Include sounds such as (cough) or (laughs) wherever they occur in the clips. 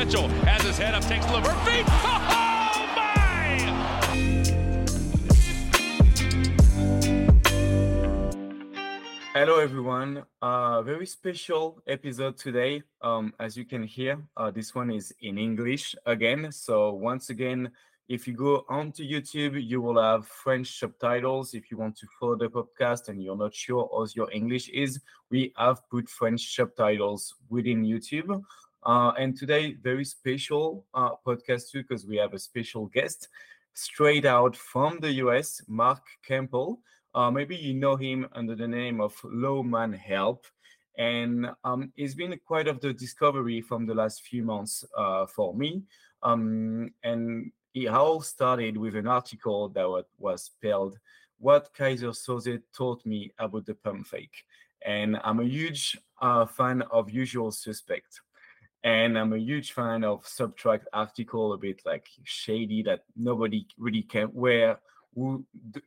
Mitchell has his head up, takes Levert feet. (laughs) Oh my! Hello, everyone. Uh, very special episode today. Um, as you can hear, uh, this one is in English again. So once again, if you go onto YouTube, you will have French subtitles. If you want to follow the podcast and you're not sure how your English is, we have put French subtitles within YouTube. Uh, and today, very special uh, podcast too, because we have a special guest straight out from the US, Marc Campbell. Uh, maybe you know him under the name of Low Man Help. And um, it's been quite of the discovery from the last few months uh, for me. Um, and it all started with an article that was spelled what Keyser Söze taught me about the pump fake. And I'm a huge uh, fan of Usual Suspect. And I'm a huge fan of Substack article, a bit like shady that nobody really can where who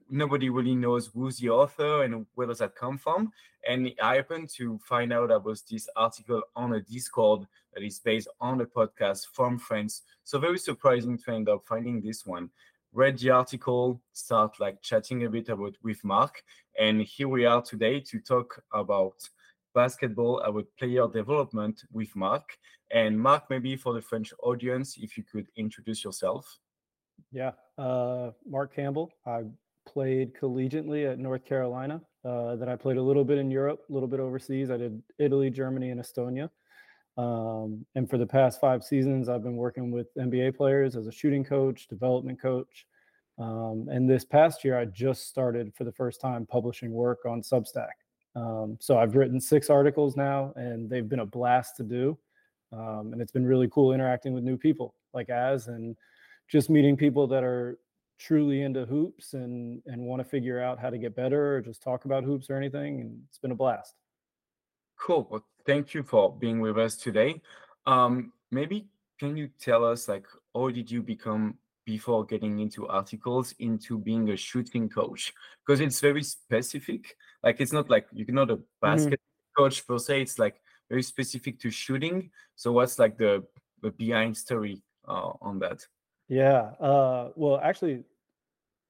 nobody really knows who's the author and where does that come from. And I happened to find out about this article on a Discord that is based on a podcast from France. So very surprising to end up finding this one. Read the article, start like chatting a bit about with Marc, and here we are today to talk about basketball, about player development with Marc. And Marc, maybe for the French audience, if you could introduce yourself. Yeah, uh, Marc Campbell. I played collegiately at North Carolina. Uh, then I played a little bit in Europe, a little bit overseas. I did Italy, Germany, and Estonia. Um, and for the past five seasons, I've been working with NBA players as a shooting coach, development coach. Um, and this past year, I just started for the first time publishing work on Substack. Um, so I've written six articles now, and they've been a blast to do. Um, and it's been really cool interacting with new people like as and just meeting people that are truly into hoops and and want to figure out how to get better or just talk about hoops or anything and it's been a blast. Cool. Well thank you for being with us today. Um maybe can you tell us like how did you become before getting into articles into being a shooting coach? Because it's very specific. Like it's not like you're not a mm-hmm. basket mm-hmm. coach per se. It's like very specific to shooting so what's like the the behind story uh, on that yeah. Uh, well, actually,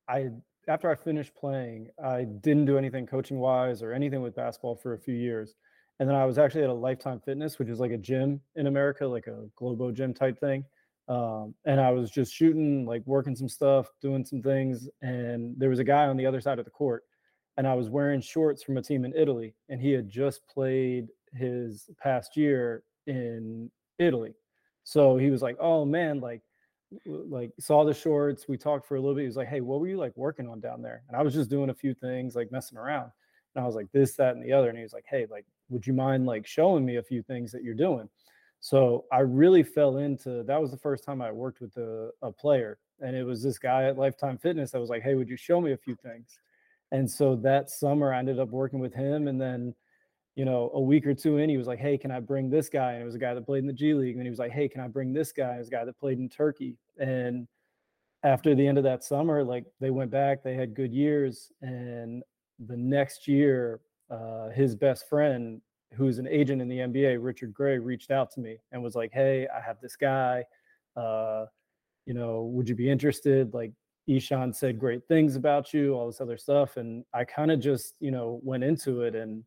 I after I finished playing, I didn't do anything coaching wise or anything with basketball for a few years. And then I was actually at a Lifetime Fitness, which is like a gym in America, like a Globo gym type thing. Um, and I was just shooting, like working some stuff, doing some things. And there was a guy on the other side of the court, and I was wearing shorts from a team in Italy, and he had just played his past year in Italy. So he was like, "Oh man, like like saw the shorts. We talked for a little bit. He was like, "Hey, what were you like working on down there?" And I was just doing a few things, like messing around. And I was like, "This, that, and the other." And he was like, "Hey, like, would you mind like showing me a few things that you're doing?" So I really fell into. That was the first time I worked with a, a player, and it was this guy at Lifetime Fitness that was like, "Hey, would you show me a few things?" And so that summer, I ended up working with him, and then you know, a week or two in, he was like, Hey, can I bring this guy? And it was a guy that played in the G League. And he was like, Hey, can I bring this guy? It was a guy that played in Turkey. And after the end of that summer, like they went back, they had good years. And the next year, uh, his best friend, who's an agent in the NBA, Richard Gray, reached out to me and was like, Hey, I have this guy. Uh, you know, would you be interested? Like, Ishan said great things about you, all this other stuff. And I kind of just, you know, went into it. And,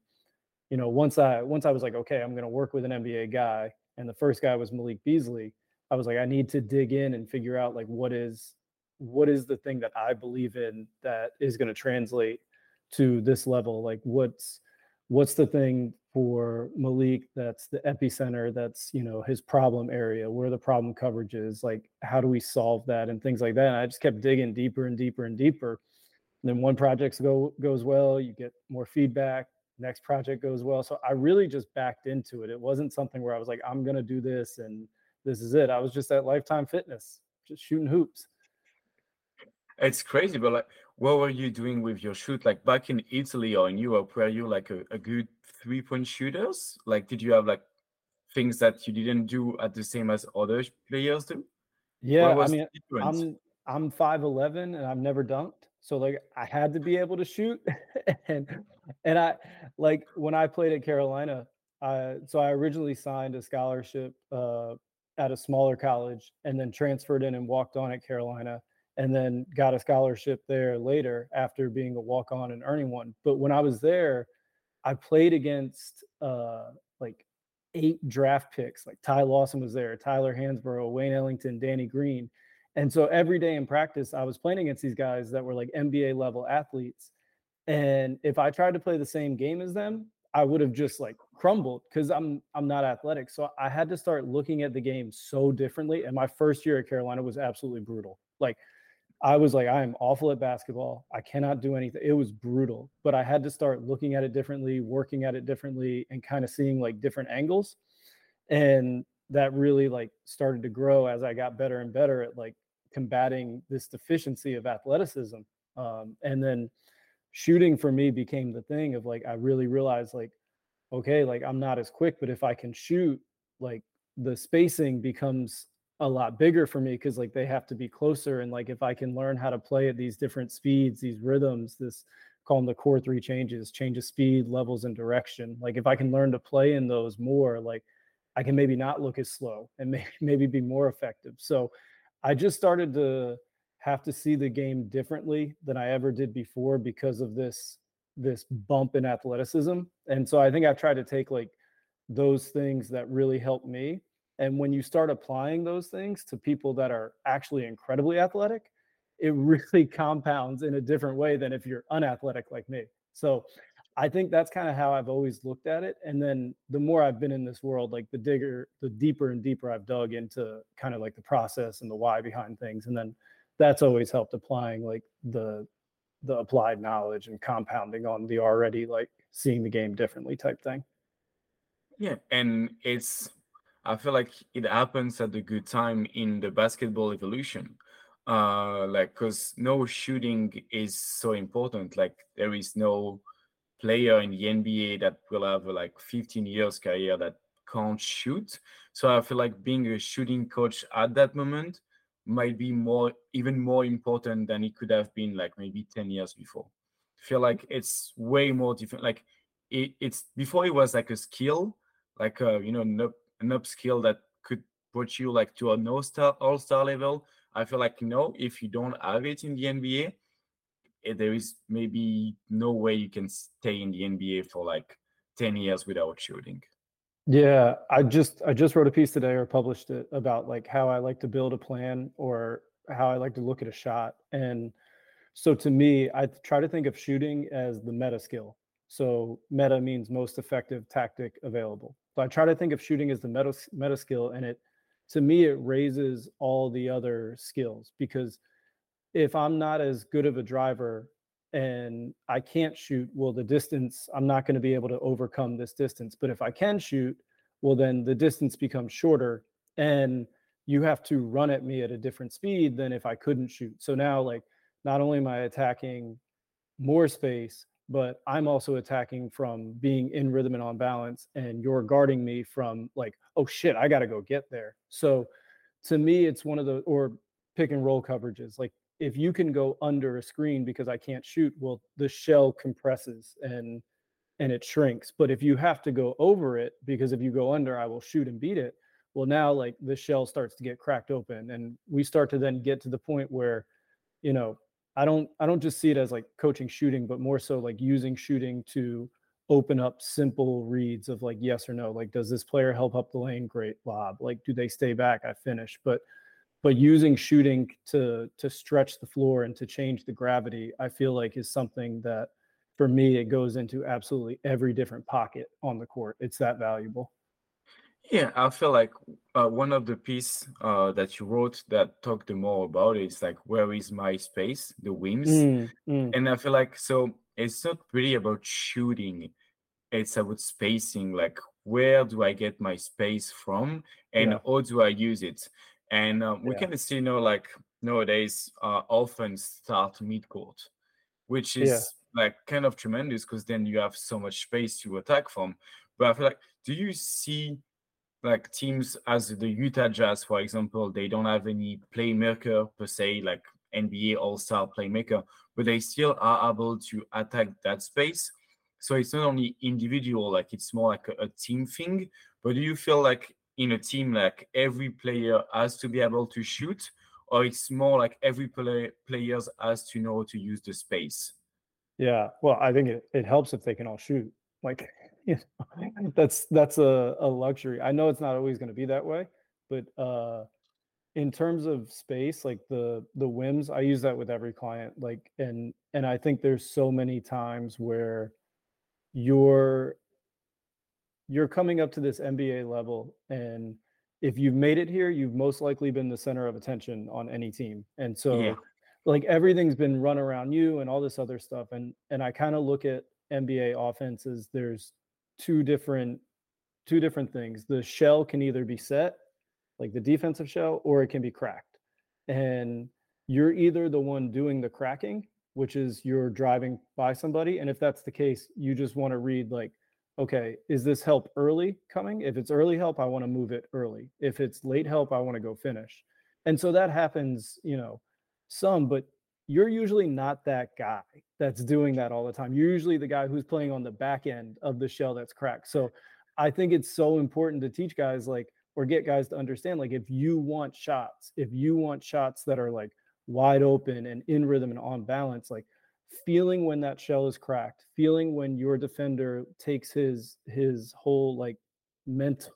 you know, once I once I was like, okay, I'm gonna work with an NBA guy, and the first guy was Malik Beasley, I was like, I need to dig in and figure out like what is what is the thing that I believe in that is going to translate to this level? Like what's what's the thing for Malik that's the epicenter, that's you know his problem area, where the problem coverage is, like how do we solve that and things like that. And I just kept digging deeper and deeper and deeper. And then one project go goes well, you get more feedback. Next project goes well. So I really just backed into it. It wasn't something where I was like, I'm gonna do this and this is it. I was just at Lifetime Fitness, just shooting hoops. It's crazy, but like, what were you doing with your shoot? Like back in Italy or in Europe, were you like a, a good three point shooters? Like, did you have like things that you didn't do at the same as other players do? Yeah, I mean, I'm I'm five eleven and I've never dunked, so like I had to be able to shoot, (laughs) and and I like when I played at Carolina, uh, so I originally signed a scholarship uh, at a smaller college and then transferred in and walked on at Carolina and then got a scholarship there later after being a walk on and earning one. But when I was there, I played against uh, like eight draft picks. Like Ty Lawson was there, Tyler Hansbrough, Wayne Ellington, Danny Green. And so every day in practice, I was playing against these guys that were like NBA level athletes. And if I tried to play the same game as them, I would have just like crumbled because I'm I'm not athletic. So I had to start looking at the game so differently. And my first year at Carolina was absolutely brutal. Like I was like, I am awful at basketball. I cannot do anything. It was brutal, but I had to start looking at it differently, working at it differently, and kind of seeing like different angles. And that really like started to grow as I got better and better at like combating this deficiency of athleticism. Um, and then shooting for me became the thing of like I really realized like, okay, like I'm not as quick, but if I can shoot, like the spacing becomes a lot bigger for me because like they have to be closer and like if i can learn how to play at these different speeds these rhythms this call them the core three changes change of speed levels and direction like if i can learn to play in those more like i can maybe not look as slow and may, (laughs) maybe be more effective so i just started to have to see the game differently than i ever did before because of this this bump in athleticism and so i think i've tried to take like those things that really helped me and when you start applying those things to people that are actually incredibly athletic, it (laughs) really compounds in a different way than if you're unathletic like me. So I think that's kind of how I've always looked at it. And then the more I've been in this world, like the digger, the deeper and deeper I've dug into kind of like the process and the why behind things. And then that's always helped applying like the the applied knowledge and compounding on the already like seeing the game differently type thing. Yeah, and it's I feel like it happens at a good time in the basketball evolution. Uh, like, cause no shooting is so important. Like, there is no player in the NBA that will have like 15 years career that can't shoot. So I feel like being a shooting coach at that moment might be more, even more important than it could have been like maybe 10 years before. I feel like it's way more different. Like, it, it's before it was like a skill, like a, you know, no, an upskill that could put you like to a all-star all-star level. I feel like no, if you don't have it in the NBA, Eh, there is maybe no way you can stay in the NBA for like 10 years without shooting. Yeah, I just I just wrote a piece today or published it about like how I like to build a plan or how I like to look at a shot. And so to me, I try to think of shooting as the meta skill. So meta means most effective tactic available. So I try to think of shooting as the meta, meta skill, and it to me it raises all the other skills because if I'm not as good of a driver and I can't shoot, well, the distance I'm not going to be able to overcome this distance. But if I can shoot, well, then the distance becomes shorter, and you have to run at me at a different speed than if I couldn't shoot. So now, like, not only am I attacking more space, but I'm also attacking from being in rhythm and on balance, and you're guarding me from like, oh shit, I got to go get there. So to me, it's one of the or pick and roll coverages. Like if you can go under a screen because I can't shoot, well, the shell compresses and and it shrinks. But if you have to go over it because if you go under, I will shoot and beat it. Well, now like the shell starts to get cracked open, and we start to then get to the point where, you know, I don't I don't just see it as like coaching shooting, but more so like using shooting to open up simple reads of like yes or no. Like, does this player help up the lane? Great lob. Like, do they stay back? I finish. But but using shooting to to stretch the floor and to change the gravity, I feel like is something that for me it goes into absolutely every different pocket on the court. It's that valuable. Yeah, I feel like uh, one of the piece uh, that you wrote that talked more about it is like where is my space, the wings, mm, mm. and I feel like so it's not really about shooting, it's about spacing. Like where do I get my space from, and yeah. how do I use it? And um, we yeah. can see, you know, like nowadays, uh, often start mid court, which is yeah. like kind of tremendous because then you have so much space to attack from. But I feel like, do you see like teams as the Utah Jazz, for example, they don't have any playmaker per se, like NBA All Star playmaker, but they still are able to attack that space. So it's not only individual, like it's more like a, a team thing. But do you feel like in a team like every player has to be able to shoot, or it's more like every play, players has to know to use the space? Yeah, well, I think it, it helps if they can all shoot. Like, (laughs) you know, that's that's a, a luxury. I know it's not always going to be that way, but uh, in terms of space, like the the whims, I use that with every client. Like, and and I think there's so many times where you're you're coming up to this NBA level, and if you've made it here, you've most likely been the center of attention on any team, and so. Yeah. Like everything's been run around you and all this other stuff, and and I kind of look at NBA offenses. There's two different two different things. The shell can either be set, like the defensive shell, or it can be cracked. And you're either the one doing the cracking, which is you're driving by somebody. And if that's the case, you just want to read like, okay, is this help early coming? If it's early help, I want to move it early. If it's late help, I want to go finish. And so that happens, you know, some, but you're usually not that guy that's doing that all the time. You're usually the guy who's playing on the back end of the shell that's cracked. So I think it's so important to teach guys like or get guys to understand like if you want shots, if you want shots that are like wide open and in rhythm and on balance, like feeling when that shell is cracked, feeling when your defender takes his his whole like mental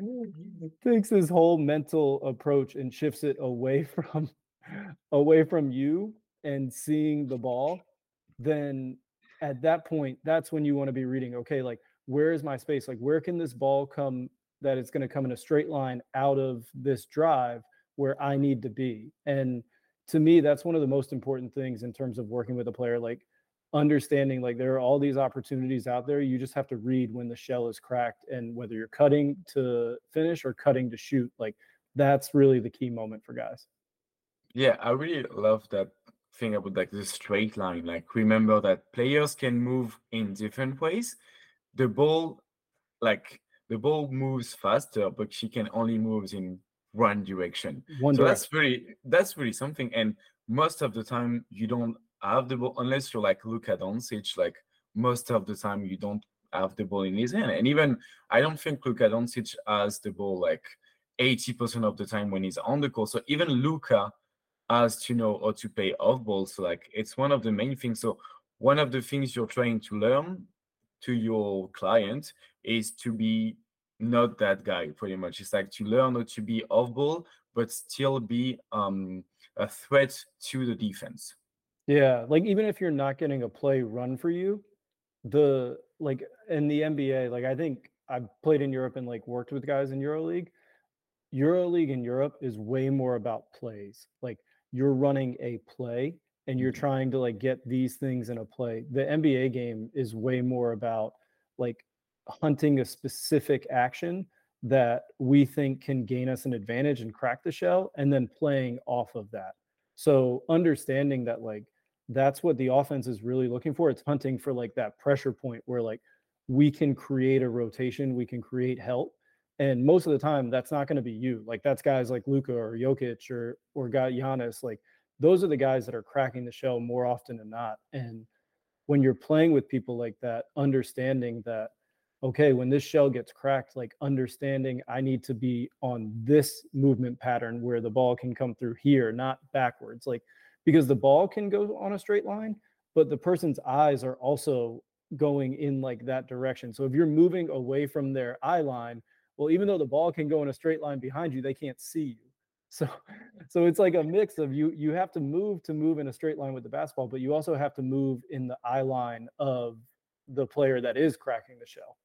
(laughs) takes his whole mental approach and shifts it away (laughs) from away from you and seeing the ball, then at that point, that's when you want to be reading, okay, like where is my space? Like where can this ball come that it's going to come in a straight line out of this drive where I need to be? And to me, that's one of the most important things in terms of working with a player. Like understanding like there are all these opportunities out there you just have to read when the shell is cracked and whether you're cutting to finish or cutting to shoot like that's really the key moment for guys Yeah, I really love that thing about like the straight line. Like remember that players can move in different ways. The ball, like the ball moves faster, but she can only move in one direction. one so direction that's really that's really something. And most of the time you don't have the ball unless you're like Luka Doncic. Like most of the time you don't have the ball in his hand. And even I don't think Luka Doncic has the ball like 80% of the time when he's on the court. So even Luka has to know how to play off ball. So like it's one of the main things. So one of the things you're trying to learn to your client is to be not that guy pretty much. It's like to learn how to be off ball, but still be um a threat to the defense. Yeah, like even if you're not getting a play run for you, the like in the NBA, like I think I've played in Europe and like worked with guys in EuroLeague. EuroLeague in Europe is way more about plays. Like you're running a play and you're Mhm. trying to like get these things in a play. The NBA game is way more about like hunting a specific action that we think can gain us an advantage and crack the shell and then playing off of that. So understanding that like that's what the offense is really looking for. It's hunting for like that pressure point where like we can create a rotation, we can create help. And most of the time that's not going to be you. Like that's guys like Luka or Jokic or or guy Giannis. Like those are the guys that are cracking the shell more often than not. And when you're playing with people like that, understanding that okay, when this shell gets cracked, like understanding I need to be on this movement pattern where the ball can come through here, not backwards. Like because the ball can go on a straight line, but the person's eyes are also going in like that direction. So if you're moving away from their eye line, well, even though the ball can go in a straight line behind you, they can't see you. (laughs) So so it's like a mix of you you have to move to move in a straight line with the basketball, but you also have to move in the eye line of the player that is cracking the shell.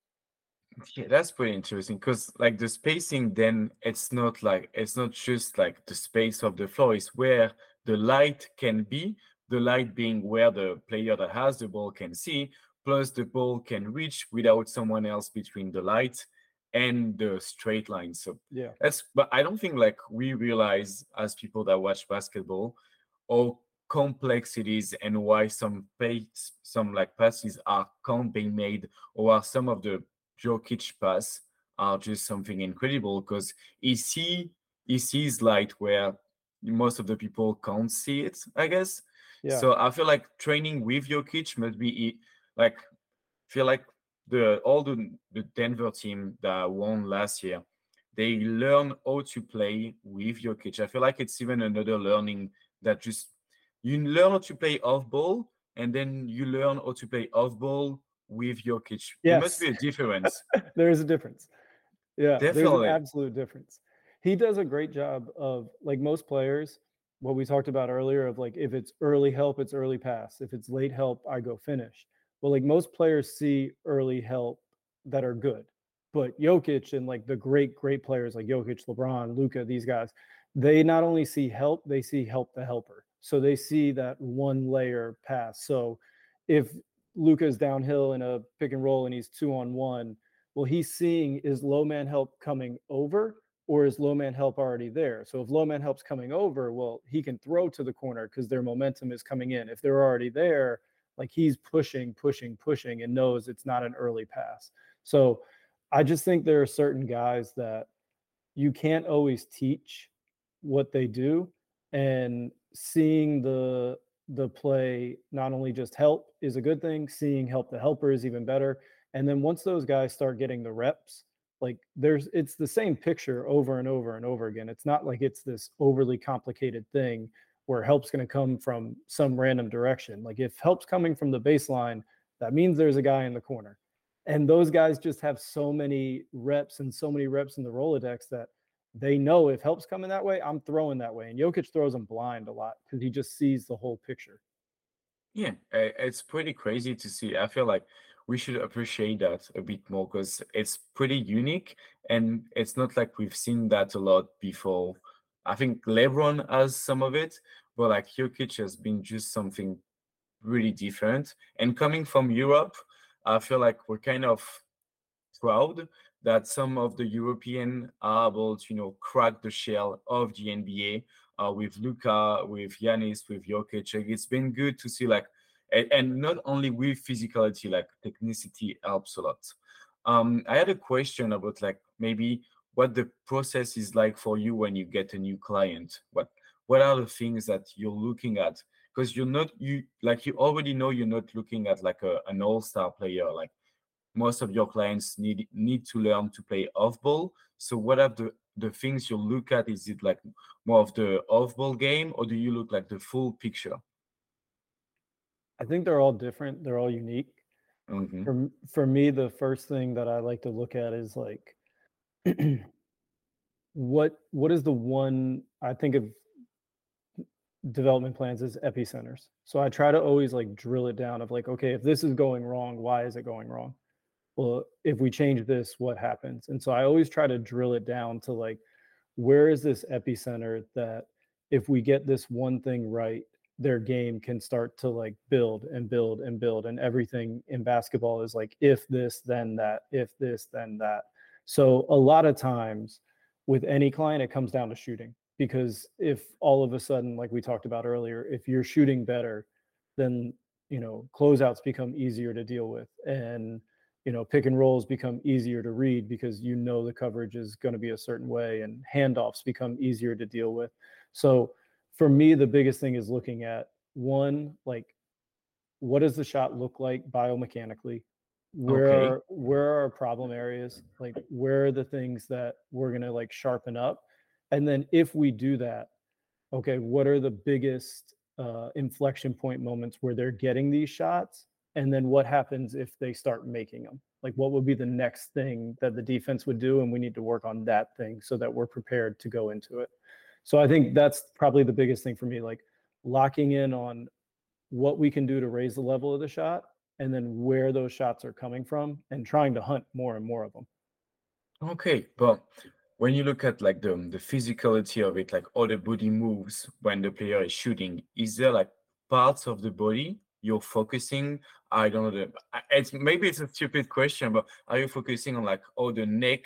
Yeah, that's pretty interesting because like the spacing then it's not like it's not just like the space of the floor, it's where the light can be, the light being where the player that has the ball can see, plus the ball can reach without someone else between the light and the straight line. So Yeah. that's but I don't think like we realize as people that watch basketball how complex it is and why some pace some like passes are can't be made or are some of the Jokic pass are just something incredible because he see he sees light where most of the people can't see it, I guess. Yeah. So I feel like training with Jokic must be like feel like the all the, the Denver team that won last year, they learn how to play with Jokic. I feel like it's even another learning that just you learn how to play off ball, and then you learn how to play off ball with Jokic. Yes. There must be a (laughs) difference. there is a difference. Yeah, Definitely. there's an absolute difference. He does a great job of like most players, what we talked about earlier of like if it's early help, it's early pass. If it's late help, I go finish. Well, like most players see early help that are good. But Jokic and like the great, great players like Jokic, LeBron, Luka, these guys, they not only see help, they see help the helper. So they see that one layer pass. So if Luka's downhill in a pick and roll and he's two on one, well, he's seeing is low man help coming over or is low man help already there? So if low man help's coming over, well, he can throw to the corner because their momentum is coming in. If they're already there, like he's pushing, pushing, pushing, and knows it's not an early pass. So I just think there are certain guys that you can't always teach what they do. And seeing the the play not only just help is a good thing, seeing help the helper is even better. And then once those guys start getting the reps, like there's it's the same picture over and over and over again. It's not like it's this overly complicated thing where help's going to come from some random direction. Like if help's coming from the baseline, that means there's a guy in the corner. And those guys just have so many reps and so many reps in the Rolodex that they know if help's coming that way, I'm throwing that way. And Jokic throws them blind a lot because he just sees the whole picture. Yeah, it's pretty crazy to see. I feel like we should appreciate that a bit more because it's pretty unique and it's not like we've seen that a lot before I think LeBron has some of it, but like Jokic has been just something really different. And coming from Europe, I feel like we're kind of proud that some of the European are able to, you know, crack the shell of the NBA uh, with Luka, with Giannis, with Jokic. It's been good to see like, and, and not only with physicality, like technicity helps a lot. Um, I had a question about like maybe what the process is like for you when you get a new client what what are the things that you're looking at because you're not you like you already know you're not looking at like a, an all-star player like most of your clients need need to learn to play off ball so what are the the things you look at is it like more of the off ball game or do you look like the full picture i think they're all different they're all unique mm-hmm. for, for me the first thing that i like to look at is like (clears throat) what what is the one I think of development plans as epicenters. So I try to always like drill it down of like, okay, if this is going wrong, why is it going wrong? Well, if we change this, what happens? And so I always try to drill it down to like, where is this epicenter that if we get this one thing right, their game can start to like build and build and build. And everything in basketball is like, if this, then that, if this, then that. So a lot of times with any client, it comes down to shooting because if all of a sudden, like we talked about earlier, if you're shooting better, then you know closeouts become easier to deal with and you know pick and rolls become easier to read because you know the coverage is going to be a certain way and handoffs become easier to deal with. So for me the biggest thing is looking at one like what does the shot look like biomechanically? Where okay. are where are our problem areas? Like where are the things that we're going to like sharpen up? And then if we do that okay what are the biggest uh, inflection point moments where they're getting these shots and then what happens if they start making them like what would be the next thing that the defense would do and we need to work on that thing so that we're prepared to go into it so i think that's probably the biggest thing for me like locking in on what we can do to raise the level of the shot and then where those shots are coming from and trying to hunt more and more of them. Okay, but when you look at like the um, the physicality of it, like all the body moves when the player is shooting, is there like parts of the body you're focusing? I don't know. The, it's maybe it's a stupid question, but are you focusing on like all the neck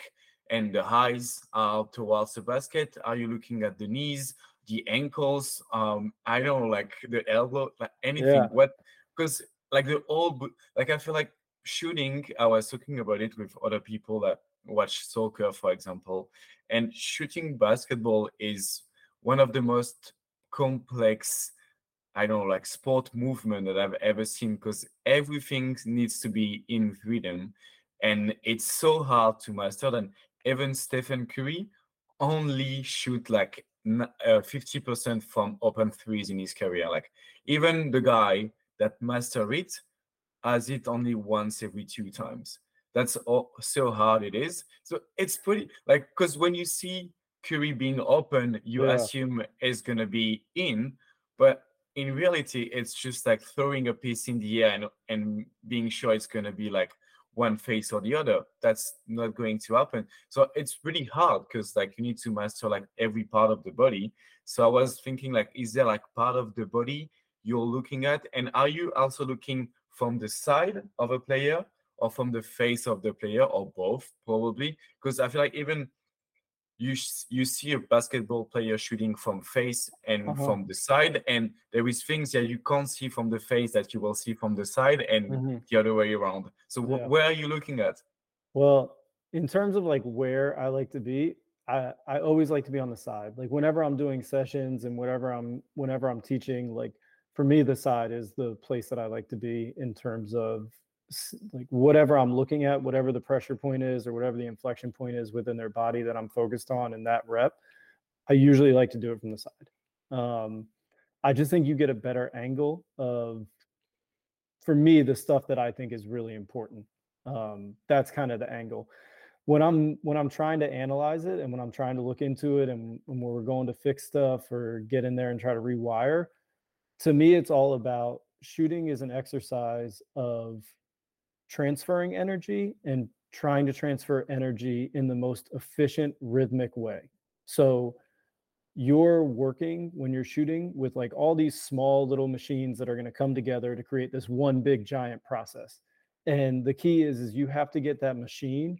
and the eyes are towards the basket? Are you looking at the knees, the ankles? Um, I don't know, like the elbow, like anything. Yeah. What? Because like the old like i feel like shooting i was talking about it with other people that watch soccer for example and shooting basketball is one of the most complex I don't know, like sport movement that I've ever seen because everything needs to be in rhythm. And it's so hard to master. And even Stephen Curry only shoot like uh, 50% from open threes in his career. Like even the guy that master it has it only once every two times. That's all, so hard it is. So it's pretty like because when you see Curry being open, you yeah. assume it's gonna be in, but in reality, it's just like throwing a piece in the air and, and being sure it's gonna be like one face or the other. That's not going to happen. So it's really hard because like you need to master like every part of the body. So I was thinking like, is there like part of the body you're looking at, and are you also looking from the side of a player or from the face of the player or both probably? Because I feel like even you you see a basketball player shooting from face and uh-huh. from the side and there is things that you can't see from the face that you will see from the side and mm-hmm. the other way around so yeah. where are you looking at well in terms of like where i like to be i i always like to be on the side like whenever i'm doing sessions and whatever i'm whenever i'm teaching like for me the side is the place that i like to be in terms of like whatever I'm looking at, whatever the pressure point is or whatever the inflection point is within their body that I'm focused on in that rep, I usually like to do it from the side. Um, I just think you get a better angle of, for me, the stuff that I think is really important. Um, that's kind of the angle. When I'm when I'm trying to analyze it and when I'm trying to look into it and when we're going to fix stuff or get in there and try to rewire, to me, it's all about shooting is an exercise of transferring energy and trying to transfer energy in the most efficient rhythmic way. So you're working when you're shooting with like all these small little machines that are going to come together to create this one big giant process. And the key is is you have to get that machine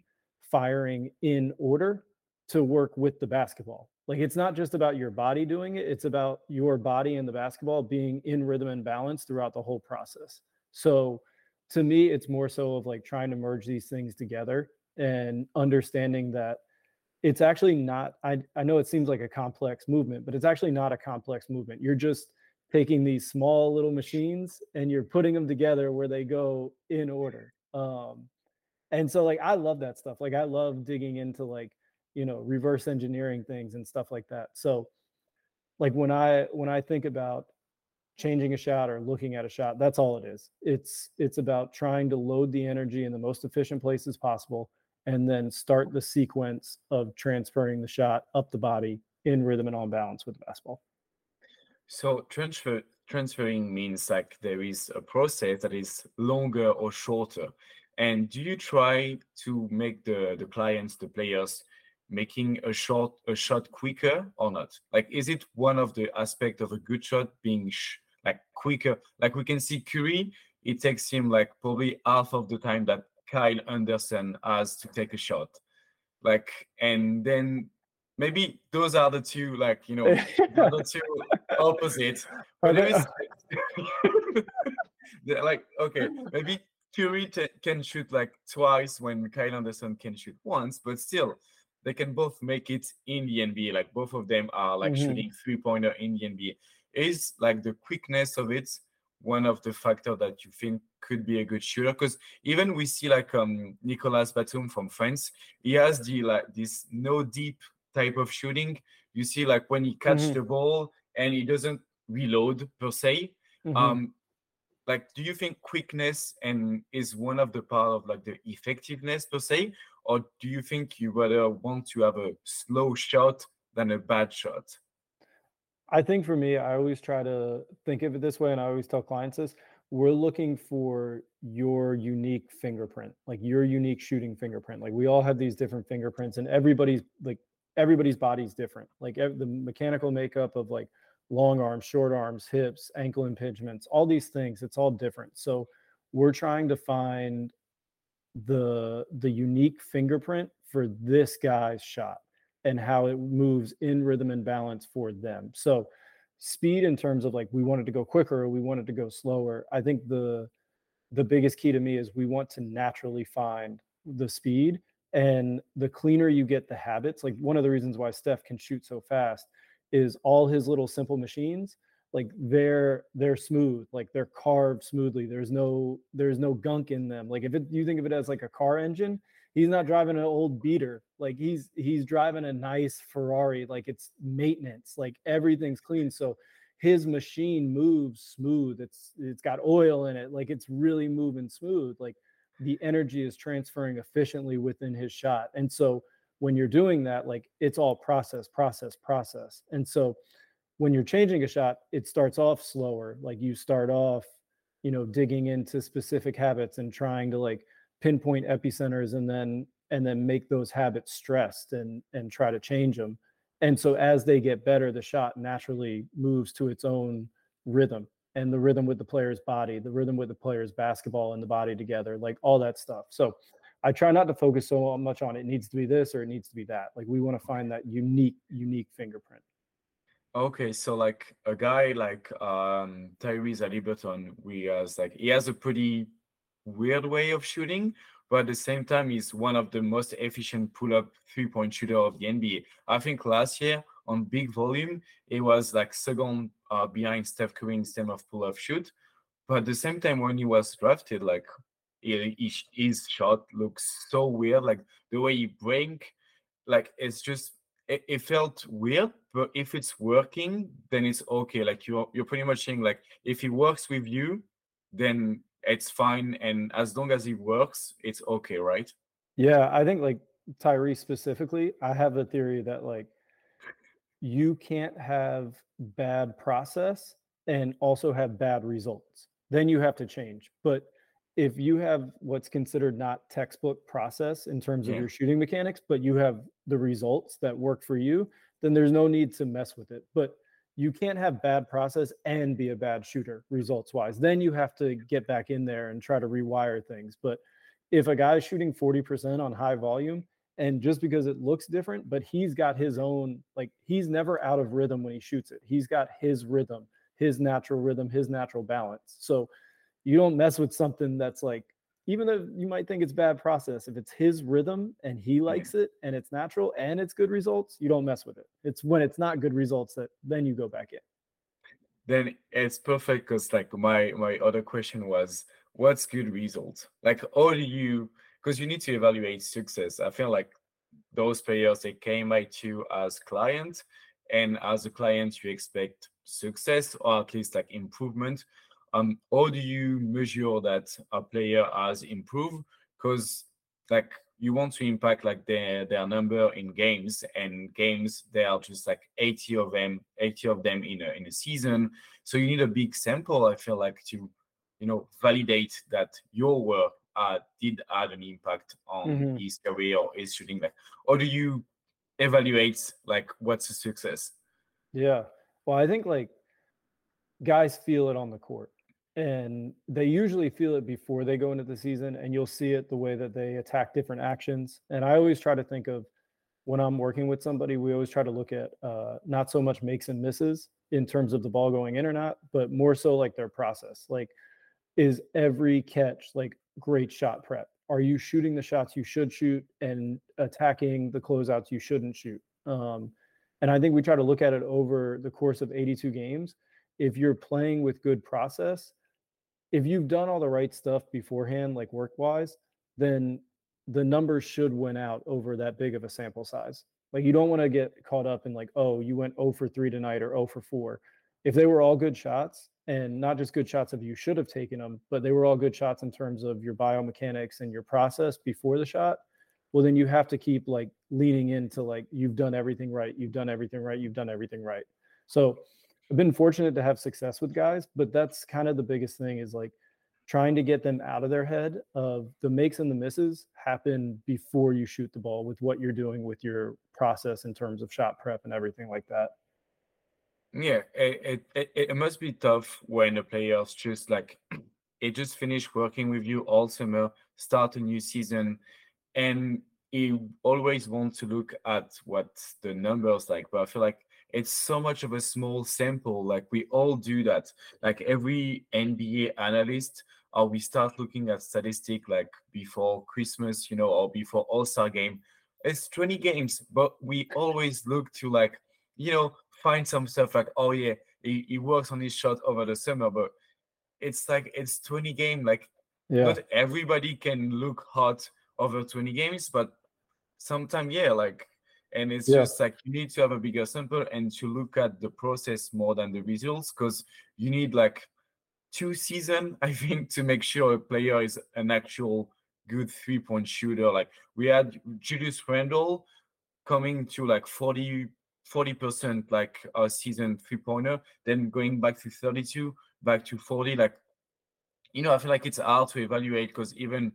firing in order to work with the basketball. Like it's not just about your body doing it, it's about your body and the basketball being in rhythm and balance throughout the whole process. So to me it's more so of like trying to merge these things together and understanding that it's actually not I, I know it seems like a complex movement but it's actually not a complex movement. You're just taking these small little machines and you're putting them together where they go in order um and so like i love that stuff like i love digging into like you know reverse engineering things and stuff like that so like when i when i think about changing a shot or looking at a shot that's all it is. It's it's about trying to load the energy in the most efficient places possible and then start the sequence of transferring the shot up the body in rhythm and on balance with the basketball so transfer transferring means like there is a process that is longer or shorter. And do you try to make the the clients the players making a shot a shot quicker or not? Like is it one of the aspect of a good shot being sh- like quicker. Like we can see Curry, it takes him like probably half of the time that Kyle Anderson has to take a shot. Like, and then maybe those are the two, like, you know, the two (laughs) opposites. But (laughs) there is, like, okay, maybe Curry t- can shoot like twice when Kyle Anderson can shoot once, but still, they can both make it in the NBA. Like both of them are like mm-hmm. shooting three pointer in the NBA is like the quickness of it one of the factor that you think could be a good shooter because even we see like um Nicolas Batum from France he has the like this no dip type of shooting you see like when he catch mm-hmm. the ball and he doesn't reload per se mm-hmm. um like do you think quickness and is one of the part of like the effectiveness per se or do you think you rather want to have a slow shot than a bad shot I think for me, I always try to think of it this way, and I always tell clients this we're looking for your unique fingerprint, like your unique shooting fingerprint. Like we all have these different fingerprints, and everybody's like everybody's body's different. Like the mechanical makeup of like long arms, short arms, hips, ankle impingements, all these things, it's all different. So we're trying to find the the unique fingerprint for this guy's shot and how it moves in rhythm and balance for them. So speed in terms of like we wanted to go quicker or we wanted to go slower. I think the the biggest key to me is we want to naturally find the speed and the cleaner you get the habits like one of the reasons why Steph can shoot so fast is all his little simple machines like they're they're smooth like they're carved smoothly there's no there's no gunk in them like if it, you think of it as like a car engine he's not driving an old beater like he's he's driving a nice ferrari like it's maintenance like everything's clean so his machine moves smooth it's it's got oil in it like it's really moving smooth like the energy is transferring efficiently within his shot and so when you're doing that like it's all process process process and so when you're changing a shot, it starts off slower. Like you start off, you know, digging into specific habits and trying to like pinpoint epicenters and then and then make those habits stressed and and try to change them. And so as they get better, the shot naturally moves to its own rhythm and the rhythm with the player's body, the rhythm with the player's basketball and the body together, like all that stuff. So I try not to focus so much on it needs to be this or it needs to be that. Like we want to find that unique, unique fingerprint. Okay, so like a guy like um Tyrese Haliburton, we has like he has a pretty weird way of shooting, but at the same time he's one of the most efficient pull-up three-point shooter of the NBA. I think last year on big volume, it was like second uh, behind Steph Curry in terms of pull-up shoot. But at the same time, when he was drafted, like he, his shot looks so weird, like the way he break, like it's just it, it felt weird but if it's working then it's okay like you're you're pretty much saying like if it works with you then it's fine and as long as it works it's okay right yeah i think like tyree specifically i have a theory that like you can't have bad process and also have bad results then you have to change but if you have what's considered not textbook process in terms of Yeah. your shooting mechanics, but you have the results that work for you, then there's no need to mess with it. But you can't have bad process and be a bad shooter results wise. Then you have to get back in there and try to rewire things. But if a guy's shooting 40% on high volume, and just because it looks different, but he's got his own, like he's never out of rhythm when he shoots it. He's got his rhythm, his natural rhythm, his natural balance. So you don't mess with something that's like even though you might think it's bad process if it's his rhythm and he likes it and it's natural and it's good results you don't mess with it. It's when it's not good results that then you go back in. Then it's perfect because like my my other question was what's good results? Like how do you because you need to evaluate success. I feel like those players they came at you as client and as a client you expect success or at least like improvement um how do you measure that a player has improved? Because like you want to impact like their their number in games and games there are just like 80 of them 80 of them in a in a season. So you need a big sample i feel like to you know validate that your work uh did add an impact on Mhm. his career or his shooting like or do you evaluate like what's a success? Yeah. Well i think like guys feel it on the court and they usually feel it before they go into the season and you'll see it the way that they attack different actions and i always try to think of when i'm working with somebody we always try to look at uh, not so much makes and misses in terms of the ball going in or not but more so like their process like is every catch like great shot prep? Are you shooting the shots you should shoot and attacking the closeouts you shouldn't shoot? Um, and i think we try to look at it over the course of 82 games. If you're playing with good process if you've done all the right stuff beforehand, like work wise, then the numbers should win out over that big of a sample size. Like you don't want to get caught up in like, oh, you went 0 for 3 tonight or 0 for 4. If they were all good shots and not just good shots of you should have taken them, but they were all good shots in terms of your biomechanics and your process before the shot, well then you have to keep like leaning into like you've done everything right, you've done everything right, you've done everything right. So I've been fortunate to have success with guys, but that's kind of the biggest thing is like trying to get them out of their head of the makes and the misses happen before you shoot the ball with what you're doing with your process in terms of shot prep and everything like that. Yeah, it, it, it, must be tough when the players just like (clears throat) it just finished working with you all summer, start a new season, and you always want to look at what the numbers like. But I feel like it's so much of a small sample. Like we all do that. Like every NBA analyst, or we start looking at statistic like before Christmas, you know, or before All Star game. It's 20 games, but we always look to like, you know, find some stuff like, oh yeah, he, he works on his shot over the summer, but it's like it's 20 game. Like Yeah. not everybody can look hot over 20 games, but sometimes yeah, like and it's Yeah. just like you need to have a bigger sample and to look at the process more than the results because you need like two season, (laughs) I think, to make sure a player is an actual good three point shooter. Like we had Julius Randle coming to like 40 percent like a season three pointer, then going back to 32, back to 40. Like, you know, I feel like it's hard to evaluate because even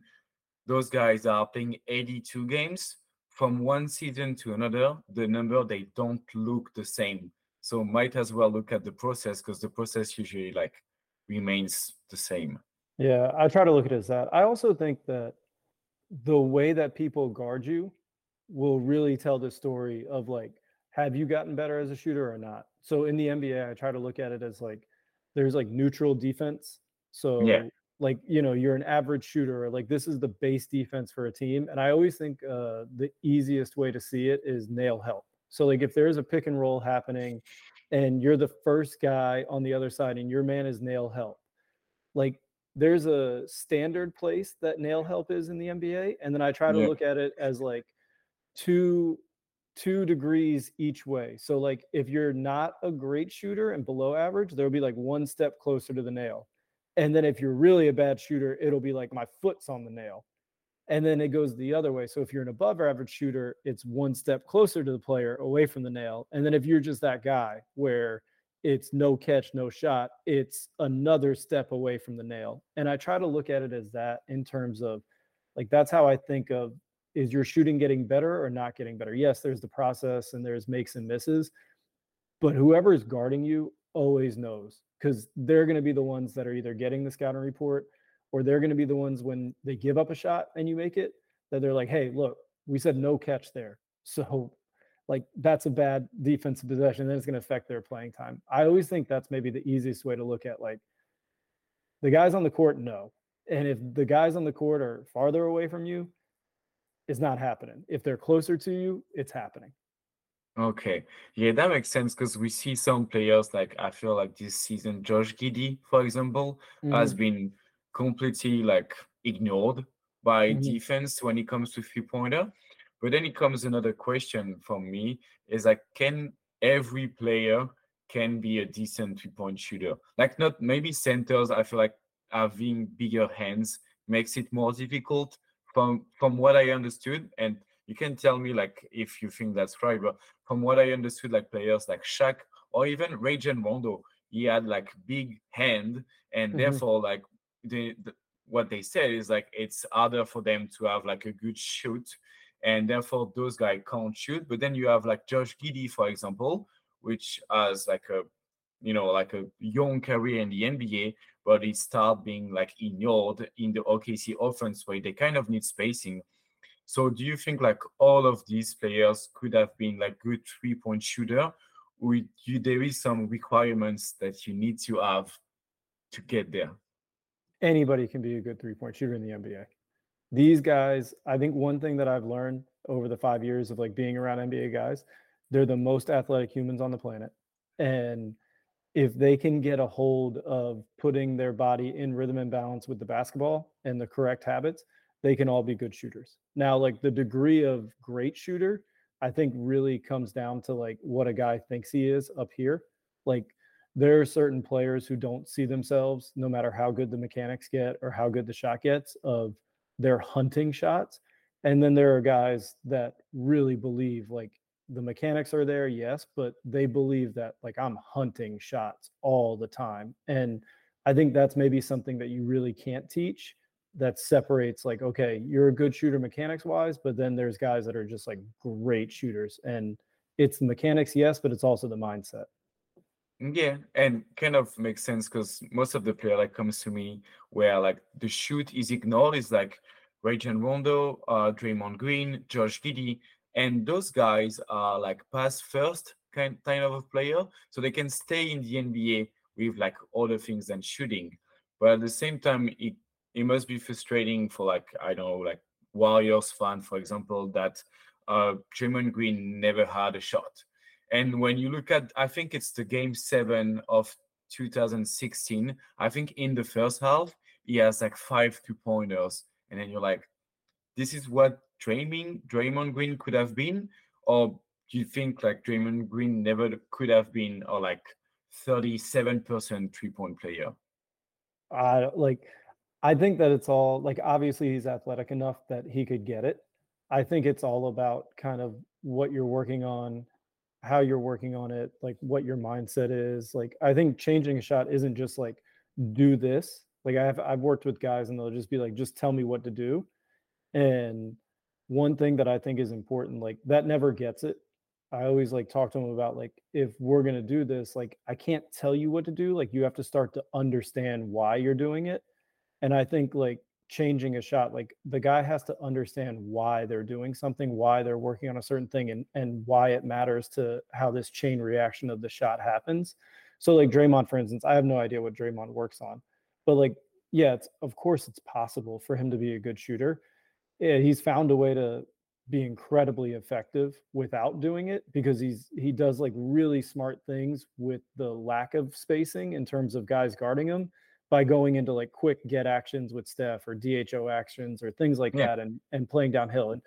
those guys are playing 82 games from one season to another, the number they don't look the same. So might as well look at the process because the process usually like remains the same. Yeah, I try to look at it as that. I also think that the way that people guard you will really tell the story of like, have you gotten better as a shooter or not? So in the NBA, I try to look at it as like, there's like neutral defense. So like, you know, you're an average shooter, or like this is the base defense for a team. And I always think uh, the easiest way to see it is nail help. So like if there's a pick and roll happening and you're the first guy on the other side and your man is nail help, like there's a standard place that nail help is in the NBA, and then I try to Yeah. look at it as like two two degrees each way. So like if you're not a great shooter and below average, there'll be like one step closer to the nail. And then if you're really a bad shooter, it'll be like my foot's on the nail. And then it goes the other way. So if you're an above average shooter, it's one step closer to the player away from the nail. And then if you're just that guy where it's no catch, no shot, it's another step away from the nail. And I try to look at it as that in terms of like that's how I think of is your shooting getting better or not getting better? Yes, there's the process and there's makes and misses, but whoever is guarding you always knows because they're going to be the ones that are either getting the scouting report or they're going to be the ones when they give up a shot and you make it that they're like, hey, look, we said no catch there. So, like, that's a bad defensive possession. Then it's going to affect their playing time. I always think that's maybe the easiest way to look at like the guys on the court know. And if the guys on the court are farther away from you, it's not happening. If they're closer to you, it's happening. Okay. Yeah, that makes sense because we see some players like I feel like this season, Josh Giddey, for example, has Mhm. been completely like ignored by Mhm. defense when it comes to three pointer. But then it comes another question from me is like, can every player can be a decent three point shooter? Like not maybe centers, I feel like having bigger hands makes it more difficult from from what I understood. And you can tell me like if you think that's right, but from what I understood, like players like Shaq or even Rajon Rondo, he had like big hand, and Mhm. therefore like the, the what they said is like it's harder for them to have like a good shoot, and therefore those guys can't shoot. But then you have like Josh Giddey, for example, which has like a you know like a young career in the NBA, but he start being like ignored in the OKC offense where they kind of need spacing. So do you think like all of these players could have been like good three point shooter, or you, there is some requirements that you need to have to get there? anybody can be a good three point shooter in the NBA. These guys, I think one thing that I've learned over the five years of like being around NBA guys, they're the most athletic humans on the planet. And if they can get a hold of putting their body in rhythm and balance with the basketball and the correct habits, they can all be good shooters. Now, like the degree of great shooter, I think really comes down to like what a guy thinks he is up here. Like there are certain players who don't see themselves, no matter how good the mechanics get or how good the shot gets, of their hunting shots. And then there are guys that really believe like the mechanics are there, yes, but they believe that like I'm hunting shots all the time. And I think that's maybe something that you really can't teach that separates like, okay, you're a good shooter mechanics wise, but then there's guys that are just like great shooters. And it's the mechanics, yes, but it's also the mindset. Yeah, and kind of makes sense because most of the player like comes to me where like the shoot is ignored is like Rajon Rondo, uh, Draymond Green, Josh Giddey, and those guys are like pass first kind kind of a player, so they can stay in the NBA with like other things than shooting. But at the same time, it it must be frustrating for like I don't know like Warriors fan, for example, that uh Draymond Green never had a shot And when you look at, I think it's the game seven of 2016. I think in the first half, he has like five two pointers. And then you're like, this is what Draymond, Draymond Green could have been? Or do you think like Draymond Green never could have been or like 37% three point player? I like I think that it's all like obviously he's athletic enough that he could get it. I think it's all about kind of what you're working on, how you're working on it, like what your mindset is. Like I think changing a shot isn't just like do this. Like I've I've worked with guys and they'll just be like, just tell me what to do. And one thing that I think is important, like that never gets it. I always like talk to them about like if we're gonna do this, like I can't tell you what to do. Like you have to start to understand why you're doing it. And I think like changing a shot, like the guy has to understand why they're doing something, why they're working on a certain thing, and and why it matters to how this chain reaction of the shot happens. So like Draymond, for instance, I have no idea what Draymond works on, but like yeah, it's of course it's possible for him to be a good shooter. Yeah, he's found a way to be incredibly effective without doing it because he's he does like really smart things with the lack of spacing in terms of guys guarding him by going into like quick get actions with Steph or DHO actions or things like Yeah. that and and playing downhill and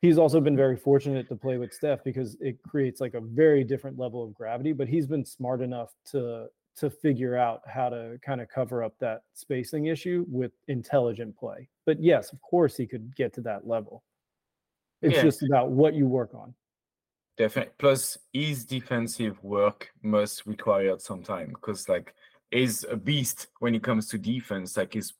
he's also been very fortunate to play with Steph because it creates like a very different level of gravity but he's been smart enough to to figure out how to kind of cover up that spacing issue with intelligent play but yes of course he could get to that level it's Yeah. just about what you work on. Definitely. Plus, his defensive work must require some time because, like, he's a beast when it comes to defense. Like, he's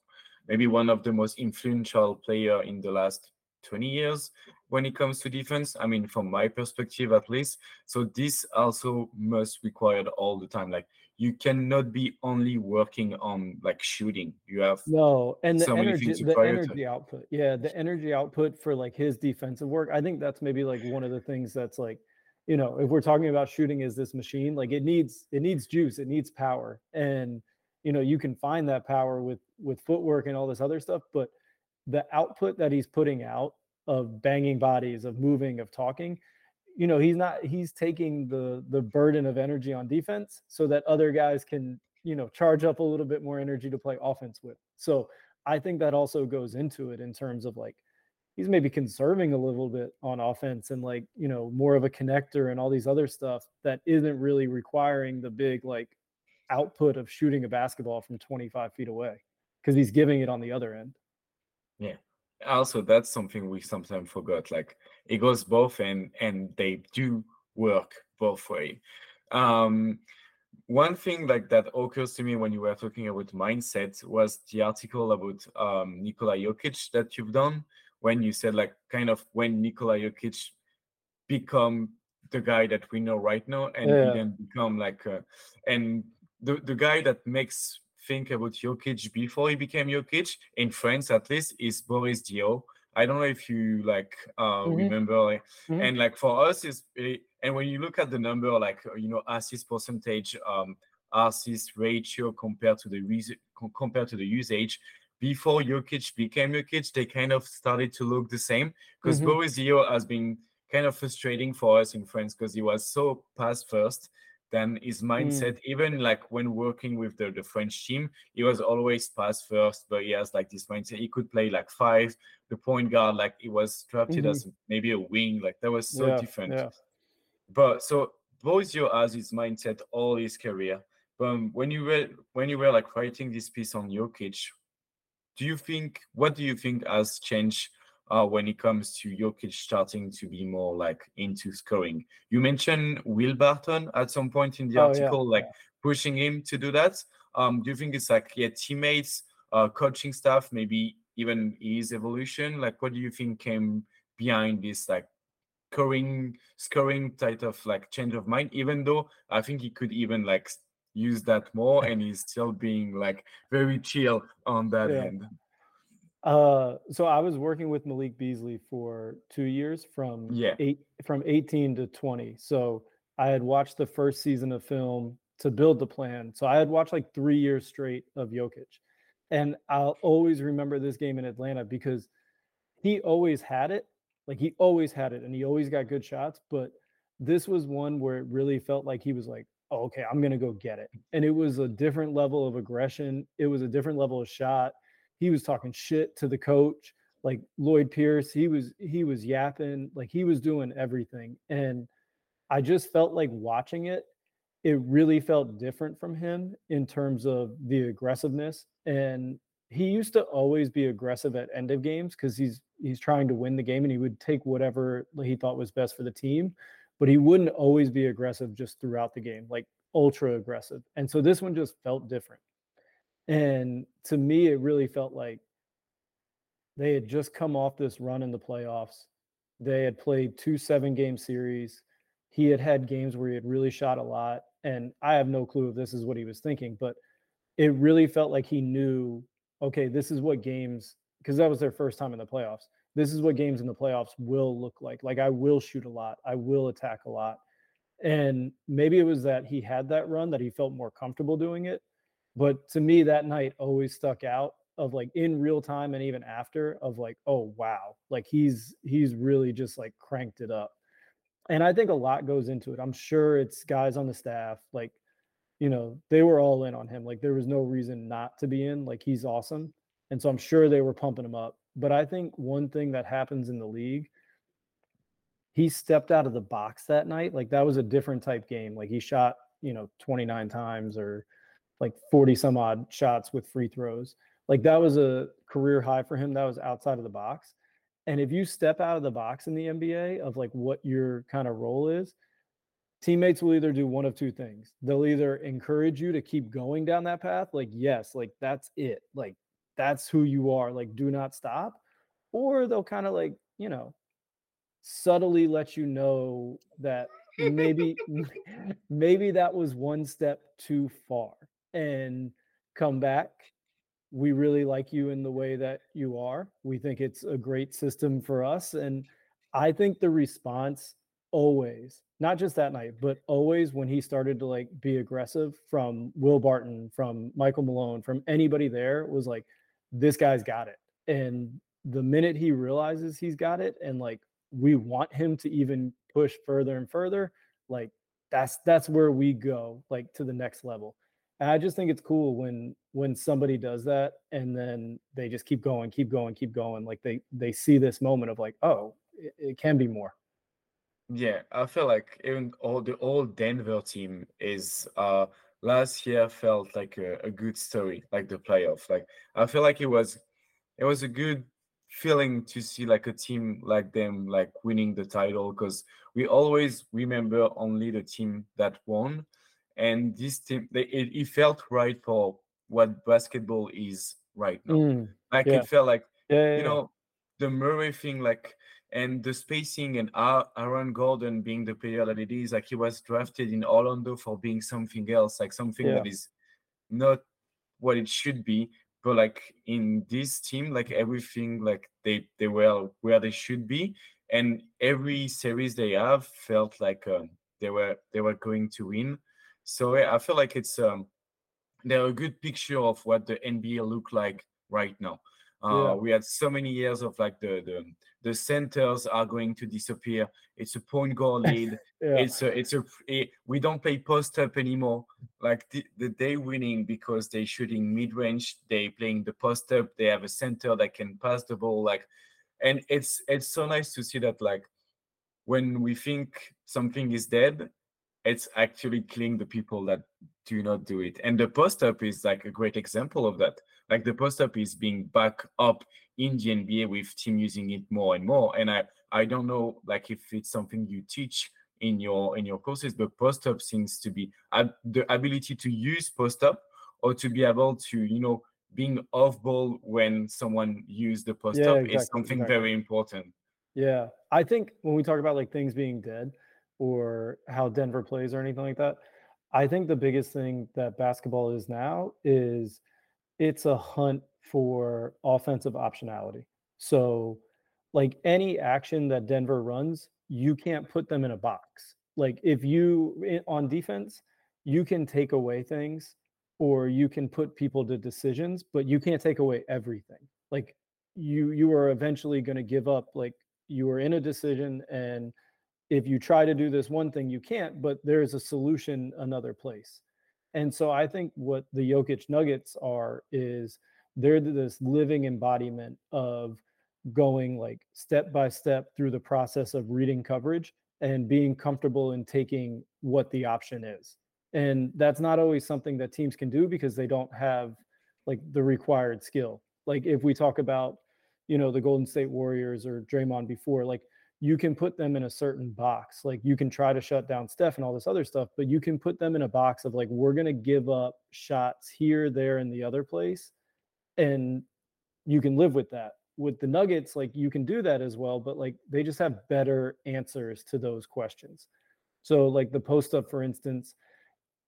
maybe one of the most influential player in the last 20 years when it comes to defense. I mean, from my perspective, at least. So this also must required all the time. Like, you cannot be only working on like shooting. You have No, and the So many energy, things the energy output. Yeah, the energy output for like his defensive work. I think that's maybe like one of the things that's like, you know, if we're talking about shooting as this machine, like it needs it needs juice, it needs power. And you know, you can find that power with with footwork and all this other stuff, but the output that he's putting out of banging bodies, of moving, of talking, you know, he's not he's taking the the burden of energy on defense so that other guys can, you know, charge up a little bit more energy to play offense with. So I think that also goes into it in terms of like he's maybe conserving a little bit on offense and like, you know, more of a connector and all these other stuff that isn't really requiring the big like output of shooting a basketball from 25 feet away because he's giving it on the other end. Yeah. Also that's something we sometimes forgot like it goes both and and they do work both way. Um one thing like that occurs to me when you were talking about mindset was the article about um Nikola Jokic that you've done when you said like kind of when Nikola Jokic become the guy that we know right now and Yeah. he then become like uh, and the the guy that makes think about Jokic before he became Jokic in France at least is Boris Diaw. I don't know if you like uh Mhm. remember like, Mhm. and like for us is and when you look at the number like uh, you know assist percentage um assist ratio compared to the compared to the usage before Jokic became Jokic they kind of started to look the same because Mhm. Boris has been kind of frustrating for us in France because he was so pass first then his mindset even like when working with the, the french team he was always pass first but he has like this mindset he could play like five the point guard like he was drafted Mhm. as maybe a wing like that was so yeah, different Yeah. but so Boisio has his mindset all his career. But um, when you were when you were like writing this piece on Jokic, do you think what do you think has changed uh, when it comes to Jokic starting to be more like into scoring? You mentioned Will Barton at some point in the Oh, yeah, article, like pushing him to do that. Um, do you think it's like yeah, teammates, uh, coaching staff, maybe even his evolution? Like, what do you think came behind this like scoring scoring type of like change of mind even though i think he could even like use that more and he's still being like very chill on that Yeah. end Uh, so I was working with Malik Beasley for two years from Yeah. eight from 18 to 20. So I had watched the first season of film to build the plan. So I had watched like three years straight of Jokic. And I'll always remember this game in Atlanta because he always had it. Like he always had it and he always got good shots. But this was one where it really felt like he was like, oh, okay, I'm gonna go get it. And it was a different level of aggression. It was a different level of shot. He was talking shit to the coach, like Lloyd Pierce. He was he was yapping, like he was doing everything. And I just felt like watching it, it really felt different from him in terms of the aggressiveness. And he used to always be aggressive at end of games because he's he's trying to win the game and he would take whatever he thought was best for the team but he wouldn't always be aggressive just throughout the game like ultra aggressive and so this one just felt different and to me it really felt like they had just come off this run in the playoffs they had played two seven game series he had had games where he had really shot a lot and i have no clue if this is what he was thinking but it really felt like he knew okay, this is what games because that was their first time in the playoffs. This is what games in the playoffs will look like. Like I will shoot a lot, I will attack a lot. And maybe it was that he had that run that he felt more comfortable doing it. But to me, that night always stuck out of like in real time and even after of like, oh wow, like he's he's really just like cranked it up. And I think a lot goes into it. I'm sure it's guys on the staff, like you know, they were all in on him. Like there was no reason not to be in. Like he's awesome. And so I'm sure they were pumping him up. But I think one thing that happens in the league, he stepped out of the box that night. Like that was a different type game. Like he shot, you know, 29 times or like 40 some odd shots with free throws. Like that was a career high for him. That was outside of the box. And if you step out of the box in the NBA of like what your kind of role is, teammates will either do one of two things. They'll either encourage you to keep going down that path, like, yes, like that's it, like that's who you are, like, do not stop. Or they'll kind of like, you know, subtly let you know that maybe (laughs) maybe that was one step too far and come back we really like you in the way that you are we think it's a great system for us and i think the response always, not just that night, but always when he started to like be aggressive from Will Barton, from Michael Malone, from anybody there was like, this guy's got it. And the minute he realizes he's got it and like we want him to even push further and further, like that's that's where we go like to the next level. And I just think it's cool when when somebody does that and then they just keep going, keep going, keep going. Like they they see this moment of like, oh, it, it can be more. Yeah, I feel like even all the old Denver team is uh last year felt like a, a good story, like the playoff. Like I feel like it was it was a good feeling to see like a team like them like winning the title because we always remember only the team that won and this team they, it, it felt right for what basketball is right now Mm, like yeah. it felt like Yeah, yeah, you know the Murray thing, like, and the spacing and Aaron Gordon being the player that it is, like he was drafted in Orlando for being something else, like something Yeah. that is not what it should be. But like in this team, like everything, like they they were where they should be, and every series they have felt like um, they were they were going to win. So yeah, I feel like it's um they're a good picture of what the NBA look like right now. Uh, Yeah. We had so many years of like the, the the centers are going to disappear. It's a point guard (laughs) lead. Yeah. It's a it's a it, we don't play post up anymore. Like the, the they winning because they shooting mid range. They playing the post up. They have a center that can pass the ball. Like, and it's it's so nice to see that like when we think something is dead, it's actually killing the people that do not do it. And the post up is like a great example of that. Like the post up is being back up in the NBA with team using it more and more. And I I don't know like if it's something you teach in your in your courses, but post up seems to be uh, the ability to use post up or to be able to you know being off ball when someone use the post Yeah, up is something exactly. very important. Yeah. I think when we talk about like things being dead or how Denver plays or anything like that, I think the biggest thing that basketball is now is it's a hunt for offensive optionality. So, like any action that Denver runs, you can't put them in a box. Like if you eh, on defense, you can take away things or you can put people to decisions, but you can't take away everything. Like you you are eventually going to give up like you are in a decision and if you try to do this one thing, you can't, but there's a solution another place. And so I think what the Jokic Nuggets are is they're this living embodiment of going like step by step through the process of reading coverage and being comfortable in taking what the option is. And that's not always something that teams can do because they don't have like the required skill. Like if we talk about, you know, the Golden State Warriors or Draymond before, like you can put them in a certain box. Like you can try to shut down Steph and all this other stuff, but you can put them in a box of like, we're going to give up shots here, there, and the other place. And you can live with that. With the Nuggets, like you can do that as well, but like they just have better answers to those questions. So, like the post up, for instance,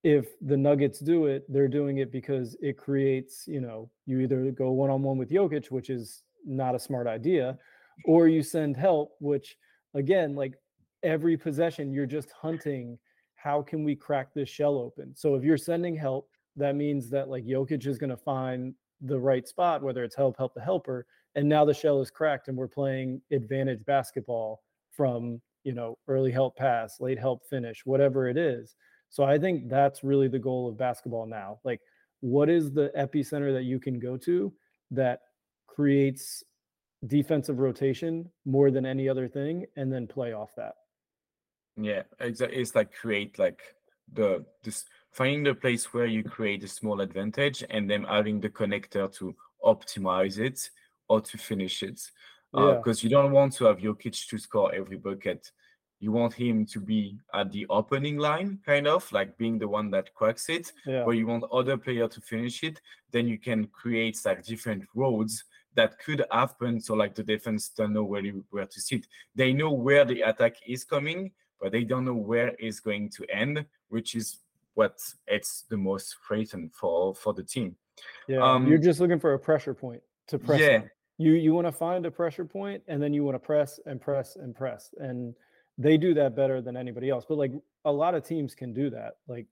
if the Nuggets do it, they're doing it because it creates, you know, you either go one on one with Jokic, which is not a smart idea, or you send help, which again, like every possession, you're just hunting how can we crack this shell open? So if you're sending help, that means that like Jokic is going to find the right spot, whether it's help, help the helper. And now the shell is cracked and we're playing advantage basketball from, you know, early help pass, late help finish, whatever it is. So I think that's really the goal of basketball now. Like, what is the epicenter that you can go to that creates defensive rotation more than any other thing and then play off that. Yeah exactly it's like create like the this finding the place where you create a small advantage and then having the connector to optimize it or to finish it because uh, you don't want to have your Jokic to score every bucket. You want him to be at the opening line kind of like being the one that cracks it yeah. where you want other player to finish it then you can create like different roads that could happen. So like the defense don't know where where to sit. They know where the attack is coming, but they don't know where it's going to end, which is what it's the most threatened for for the team. Yeah, um, you're just looking for a pressure point to press. Yeah. On. You you want to find a pressure point, and then you want to press and press and press, and they do that better than anybody else. But like a lot of teams can do that. Like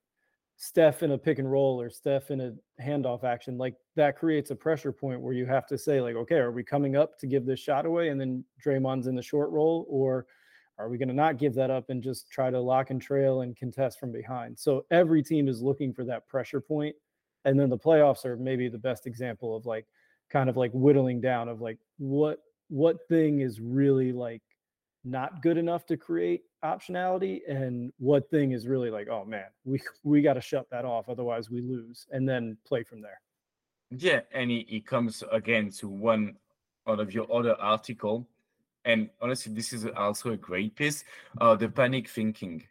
Steph in a pick and roll or Steph in a handoff action, like that creates a pressure point where you have to say, like, okay, are we coming up to give this shot away and then Draymond's in the short roll, or are we going to not give that up and just try to lock and trail and contest from behind? So every team is looking for that pressure point, and then the playoffs are maybe the best example of like kind of like whittling down of like what what thing is really like not good enough to create optionality and what thing is really like oh man we (laughs) we got to shut that off otherwise we lose and then play from there yeah and he, it comes again to one out of your other article and honestly this is also a great piece uh the panic thinking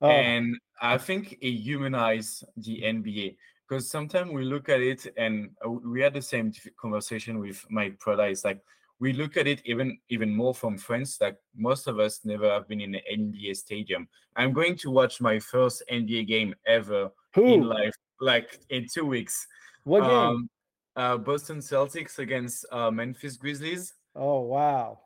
oh. and i think it humanizes the nba because sometimes we look at it and uh, we had the same conversation with my brother it's like we look at it even even more from France. Like most of us never have been in an NBA stadium. I'm going to watch my first NBA game ever Who? in life, like in two weeks. What game? Um, uh, Boston Celtics against uh, Memphis Grizzlies. Oh wow!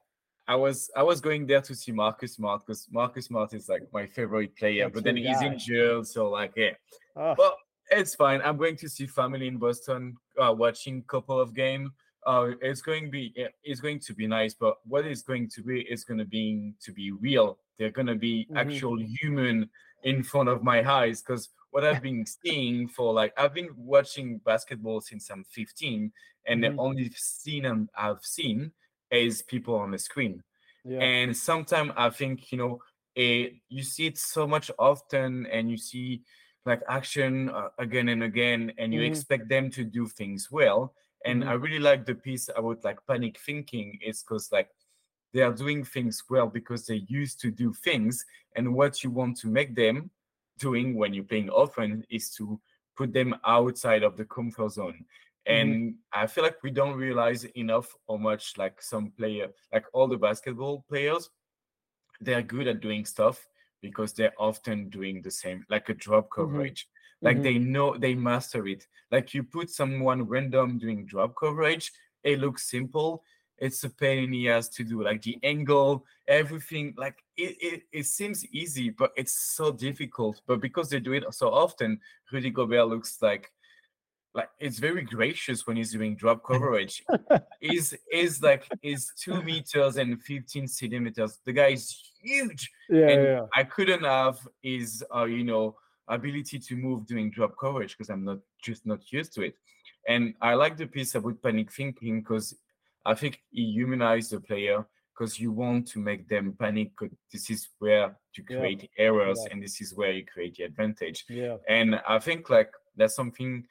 I was I was going there to see Marcus Smart because Marcus Smart is like my favorite player, That's but then he's injured, so like yeah. Oh. But it's fine. I'm going to see family in Boston, uh, watching couple of game uh, it's going to be it's going to be nice, but what is going to be is going to be to be real. They're going to be mm-hmm. actual human in front of my eyes because what I've been seeing for like I've been watching basketball since I'm 15, and mm-hmm. the only scene I've seen is people on the screen. Yeah. And sometimes I think you know it, you see it so much often, and you see like action uh, again and again, and you mm-hmm. expect them to do things well and mm-hmm. i really like the piece about like panic thinking is because like they are doing things well because they used to do things and what you want to make them doing when you're playing offense is to put them outside of the comfort zone and mm-hmm. i feel like we don't realize enough how much like some player like all the basketball players they're good at doing stuff because they're often doing the same like a drop mm-hmm. coverage like mm-hmm. they know they master it like you put someone random doing drop coverage it looks simple it's a pain in the ass to do like the angle everything like it, it, it seems easy but it's so difficult but because they do it so often rudy gobert looks like like it's very gracious when he's doing drop coverage. (laughs) is is like is two meters and 15 centimeters. The guy is huge. Yeah, and yeah, I couldn't have his uh, you know ability to move doing drop coverage because I'm not just not used to it. And I like the piece about panic thinking because I think he humanized the player because you want to make them panic. This is where to Yeah. create errors, Yeah. and this is where you create the advantage. yeah, And I think like that's something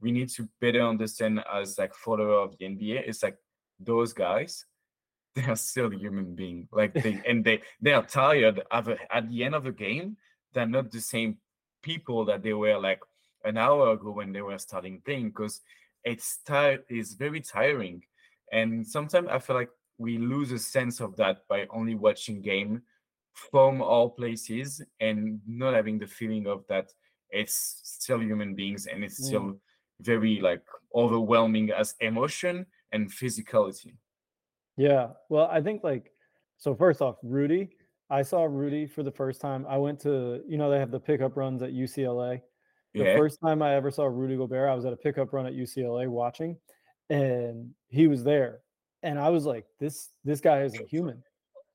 we need to better understand as like follower of the NBA. It's like those guys, (laughs) they are still human being. Like they (laughs) and they they are tired of a, at the end of the game. They're not the same people that they were like an hour ago when they were starting playing because it's tired it's very tiring. And sometimes I feel like we lose a sense of that by only watching game from all places and not having the feeling of that it's still human beings and it's Mm. still very like overwhelming as emotion and physicality. yeah. Well, I think like so. First off, Rudy. I saw Rudy for the first time. I went to you know they have the pickup runs at UCLA. The Yeah. first time I ever saw Rudy Gobert, I was at a pickup run at UCLA watching, and he was there, and I was like, "This this guy isn't human."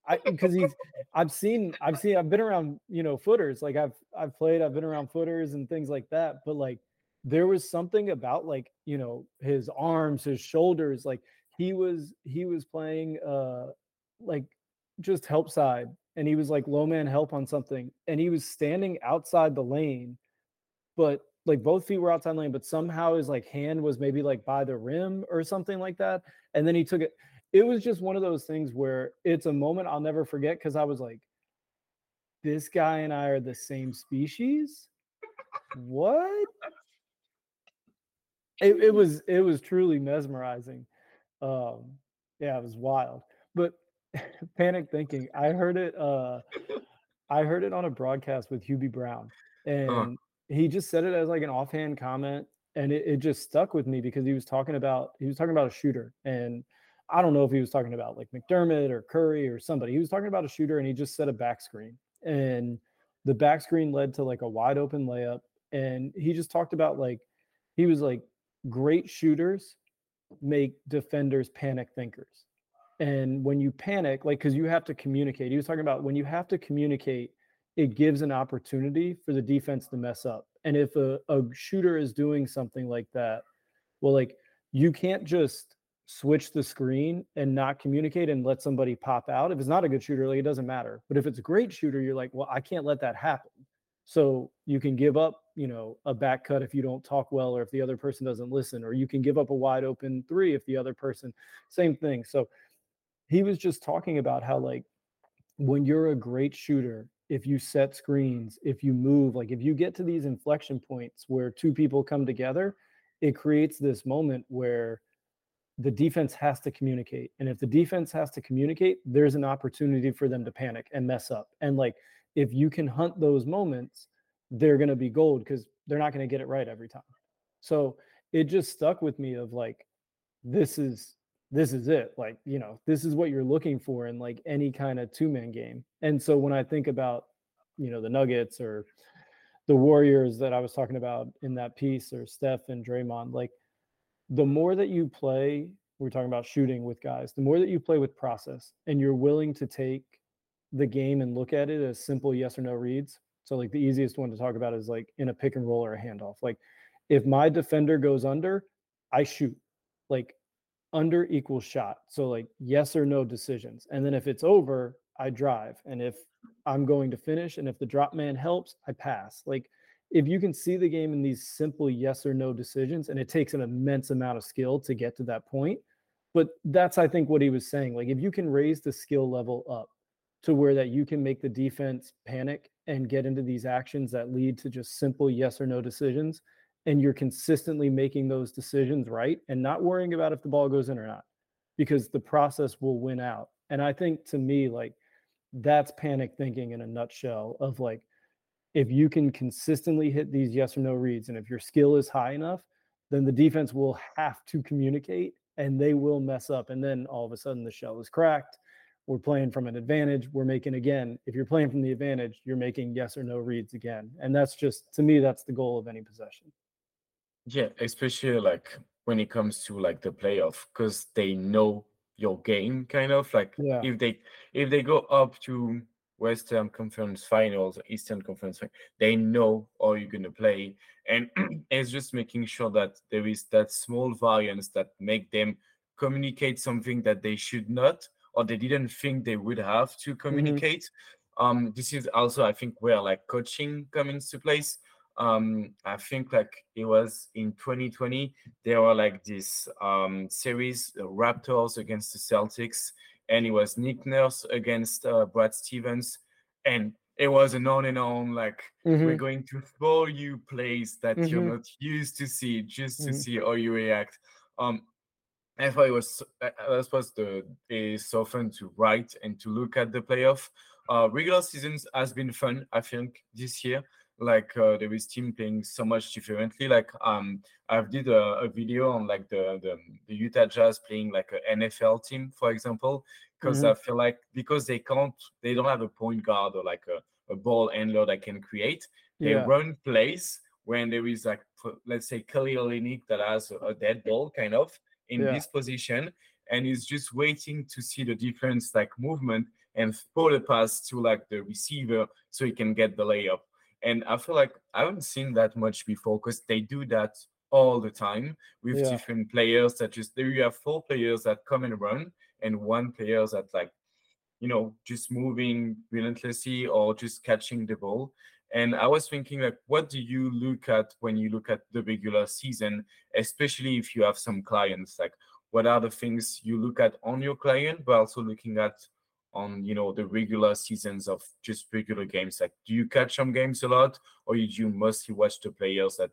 I because he's I've seen I've seen I've been around you know footers like I've I've played I've been around footers and things like that, but like there was something about like you know his arms, his shoulders, like he was he was playing uh like just help side and he was like low man help on something and he was standing outside the lane but like both feet were outside the lane, but somehow his like hand was maybe like by the rim or something like that. And then he took it. It was just one of those things where it's a moment I'll never forget because I was like, this guy and I are the same species. What? It, it was it was truly mesmerizing. Um, yeah, it was wild. But (laughs) panic thinking, I heard it uh I heard it on a broadcast with Hubie Brown. And he just said it as like an offhand comment and it, it just stuck with me because he was talking about he was talking about a shooter and i don't know if he was talking about like mcdermott or curry or somebody. He was talking about a shooter and he just set a back screen and the back screen led to like a wide open layup and he just talked about like he was like great shooters make defenders panic thinkers and when you panic like because you have to communicate he was talking about when you have to communicate it gives an opportunity for the defense to mess up. And if a, a shooter is doing something like that, well, like you can't just switch the screen and not communicate and let somebody pop out. If it's not a good shooter, like it doesn't matter. But if it's a great shooter, you're like, well, I can't let that happen. So you can give up, you know, a back cut if you don't talk well or if the other person doesn't listen, or you can give up a wide open three if the other person, same thing. So he was just talking about how like when you're a great shooter, if you set screens, if you move, like if you get to these inflection points where two people come together, it creates this moment where the defense has to communicate. And if the defense has to communicate, there's an opportunity for them to panic and mess up. And like if you can hunt those moments, they're going to be gold because they're not going to get it right every time. So it just stuck with me of like, this is this is it like you know this is what you're looking for in like any kind of two man game. And so when i think about you know the nuggets or the warriors that i was talking about in that piece or steph and draymond like the more that you play we're talking about shooting with guys the more that you play with process and you're willing to take the game and look at it as simple yes or no reads. So like the easiest one to talk about is like in a pick and roll or a handoff. Like if my defender goes under i shoot. Like under equals shot. So like yes or no decisions. And then if it's over, I drive. And if I'm going to finish and if the drop man helps, I pass. Like if you can see the game in these simple yes or no decisions, and it takes an immense amount of skill to get to that point. But that's I think what he was saying. Like if you can raise the skill level up to where that you can make the defense panic and get into these actions that lead to just simple yes or no decisions and you're consistently making those decisions right and not worrying about if the ball goes in or not because the process will win out. And i think to me like that's panic thinking in a nutshell of like if you can consistently hit these yes or no reads and if your skill is high enough then the defense will have to communicate and they will mess up and then all of a sudden the shell is cracked. We're playing from an advantage. We're making again. If you're playing from the advantage you're making yes or no reads again. And that's just to me that's the goal of any possession Yeah, especially like when it comes to like the playoff, because they know your game kind of like Yeah. if they if they go up to Western Conference Finals, Eastern Conference, they know how you're gonna play, and (clears throat) it's just making sure that there is that small variance that make them communicate something that they should not or they didn't think they would have to communicate. Um, this is also I think where like coaching comes into place um i think like it was in 2020 there were like this um series the raptors against the celtics and it was nick nurse against uh, brad stevens and it was an on and on like we're Mhm. going to throw you plays that you're Mhm. not used to see just to Mhm. see how you react um I thought it was uh, uh, that was the is so fun to write and to look at the playoff. Uh, regular seasons has been fun, I think, this year. Like uh, there is team playing so much differently. Like um, I've did a, a video on like the, the the Utah Jazz playing like an NFL team, for example, because Mhm. I feel like because they can't, they don't have a point guard or like a, a ball handler that can create. They Yeah. run plays when there is like let's say Kelly Olynyk that has a, a dead ball kind of in Yeah. this position and is just waiting to see the difference like movement and throw the pass to like the receiver so he can get the layup. And I feel like I haven't seen that much before because they do that all the time with Yeah. different players that just there you have four players that come and run and one player that like you know just moving relentlessly or just catching the ball and i was thinking like what do you look at when you look at the regular season especially if you have some clients like what are the things you look at on your client but also looking at on you know the regular seasons of just regular games like do you catch some games a lot or you do you mostly watch the players that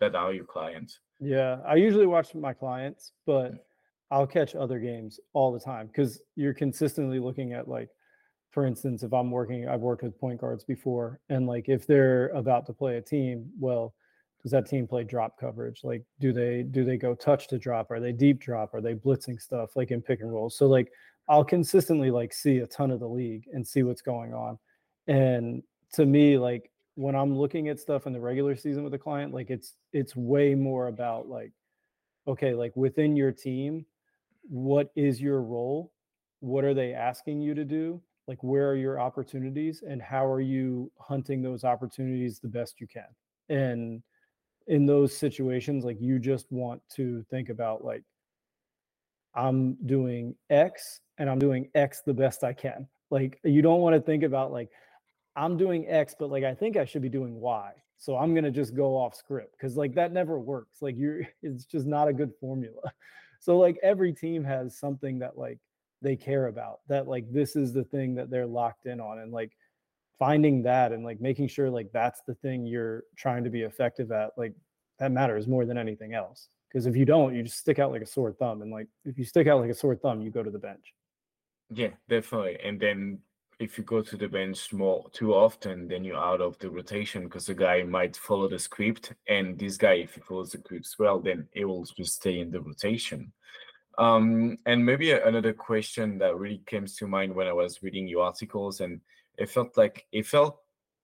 that are your clients Yeah, I usually watch my clients, but mm. I'll catch other games all the time because you're consistently looking at like, for instance, if I'm working, I've worked with point guards before, and like if they're about to play a team, well, does that team play drop coverage? Like, do they do they go touch to drop? Are they deep drop? Are they blitzing stuff like in pick and roll? So like I'll consistently like see a ton of the league and see what's going on. And to me, like when I'm looking at stuff in the regular season with a client, like it's it's way more about like, okay, like within your team, what is your role? What are they asking you to do? Like where are your opportunities and how are you hunting those opportunities the best you can? And in those situations, like you just want to think about like I'm doing X and I'm doing X the best I can. Like you don't want to think about like I'm doing X, but like I think I should be doing Y. So I'm gonna just go off script because like that never works. Like you're (laughs) it's just not a good formula. (laughs) So like every team has something that like they care about that like this is the thing that they're locked in on and like finding that and like making sure like that's the thing you're trying to be effective at like that matters more than anything else because if you don't you just stick out like a sore thumb and like if you stick out like a sore thumb you go to the bench Yeah, definitely. And then if you go to the bench more too often, then you're out of the rotation because the guy might follow the script. And this guy, if he follows the script well, then he will just stay in the rotation. Um, and maybe another question that really came to mind when I was reading your articles, and it felt like it felt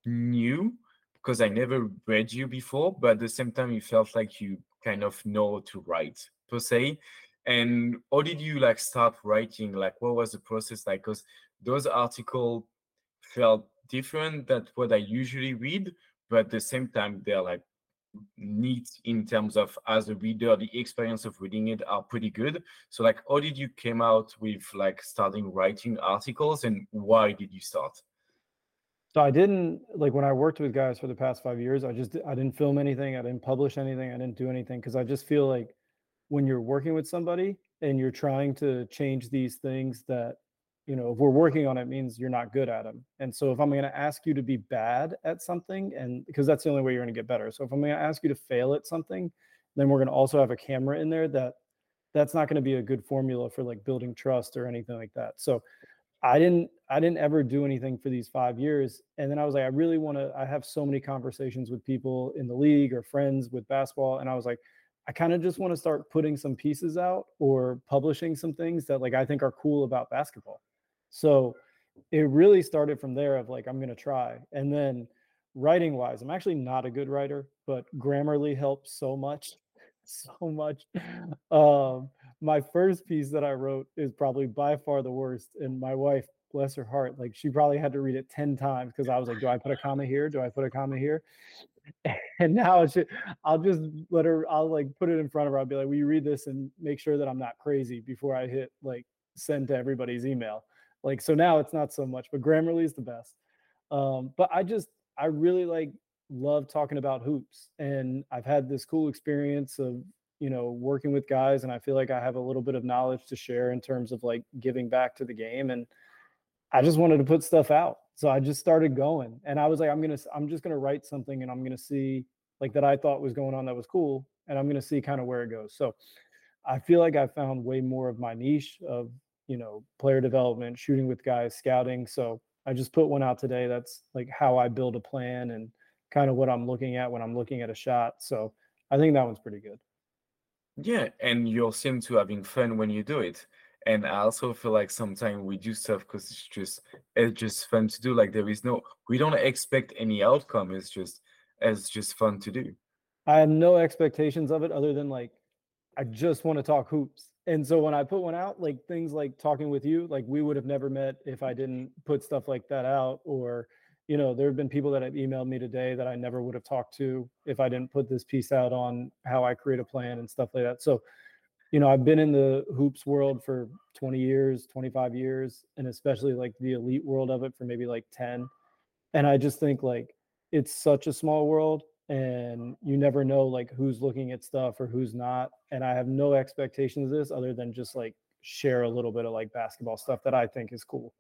new because I never read you before, but at the same time, it felt like you kind of know to write per se. And how did you like start writing? Like, what was the process like? Because those articles felt different than what I usually read, but at the same time, they're like neat in terms of as a reader the experience of reading it are pretty good so like how did you came out with like starting writing articles and why did you start so i didn't like when i worked with guys for the past five years i just i didn't film anything i didn't publish anything i didn't do anything because i just feel like when you're working with somebody and you're trying to change these things that you know if we're working on it means you're not good at them and so if i'm going to ask you to be bad at something and because that's the only way you're going to get better. So if i'm going to ask you to fail at something then we're going to also have a camera in there that that's not going to be a good formula for like building trust or anything like that. So i didn't i didn't ever do anything for these five years and then i was like i really want to i have so many conversations with people in the league or friends with basketball and i was like I kind of just want to start putting some pieces out or publishing some things that like I think are cool about basketball. So it really started from there of like I'm going to try. And then writing wise, I'm actually not a good writer, but Grammarly helps so much. (laughs) so much. Um, my first piece that I wrote is probably by far the worst, and my wife, bless her heart, like she probably had to read it ten times because I was like, "Do I put a comma here? Do I put a comma here?" (laughs) And now it's I'll just let her. I'll like put it in front of her. I'll be like, "Will you read this and make sure that I'm not crazy before I hit like send to everybody's email?" Like so now it's not so much, but Grammarly is the best. Um, but I just I really like love talking about hoops and I've had this cool experience of you know working with guys and I feel like I have a little bit of knowledge to share in terms of like giving back to the game and I just wanted to put stuff out. So I just started going and I was like I'm to I'm just to write something and I'm to see like that I thought was going on that was cool and I'm to see kind of where it goes. So I feel like I found way more of my niche of, you know, player development, shooting with guys, scouting. So I just put one out today that's like how I build a plan and kind of what I'm looking at when I'm looking at a shot. So I think that one's pretty good. Yeah, and you'll seem to having fun when you do it. And I also feel like sometimes we do stuff because it's just it's just fun to do. Like there is no we don't expect any outcome. It's just it's just fun to do. I have no expectations of it other than like I just want to talk hoops. And so when I put one out, like things like talking with you, like we would have never met if I didn't put stuff like that out. Or, you know, there have been people that have emailed me today that I never would have talked to if I didn't put this piece out on how I create a plan and stuff like that. So, you know, I've been in the hoops world for 20 years, 25 years, and especially like the elite world of it for maybe like 10. And I just think like it's such a small world and you never know like who's looking at stuff or who's not and i have no expectations of this other than just like share a little bit of like basketball stuff that i think is cool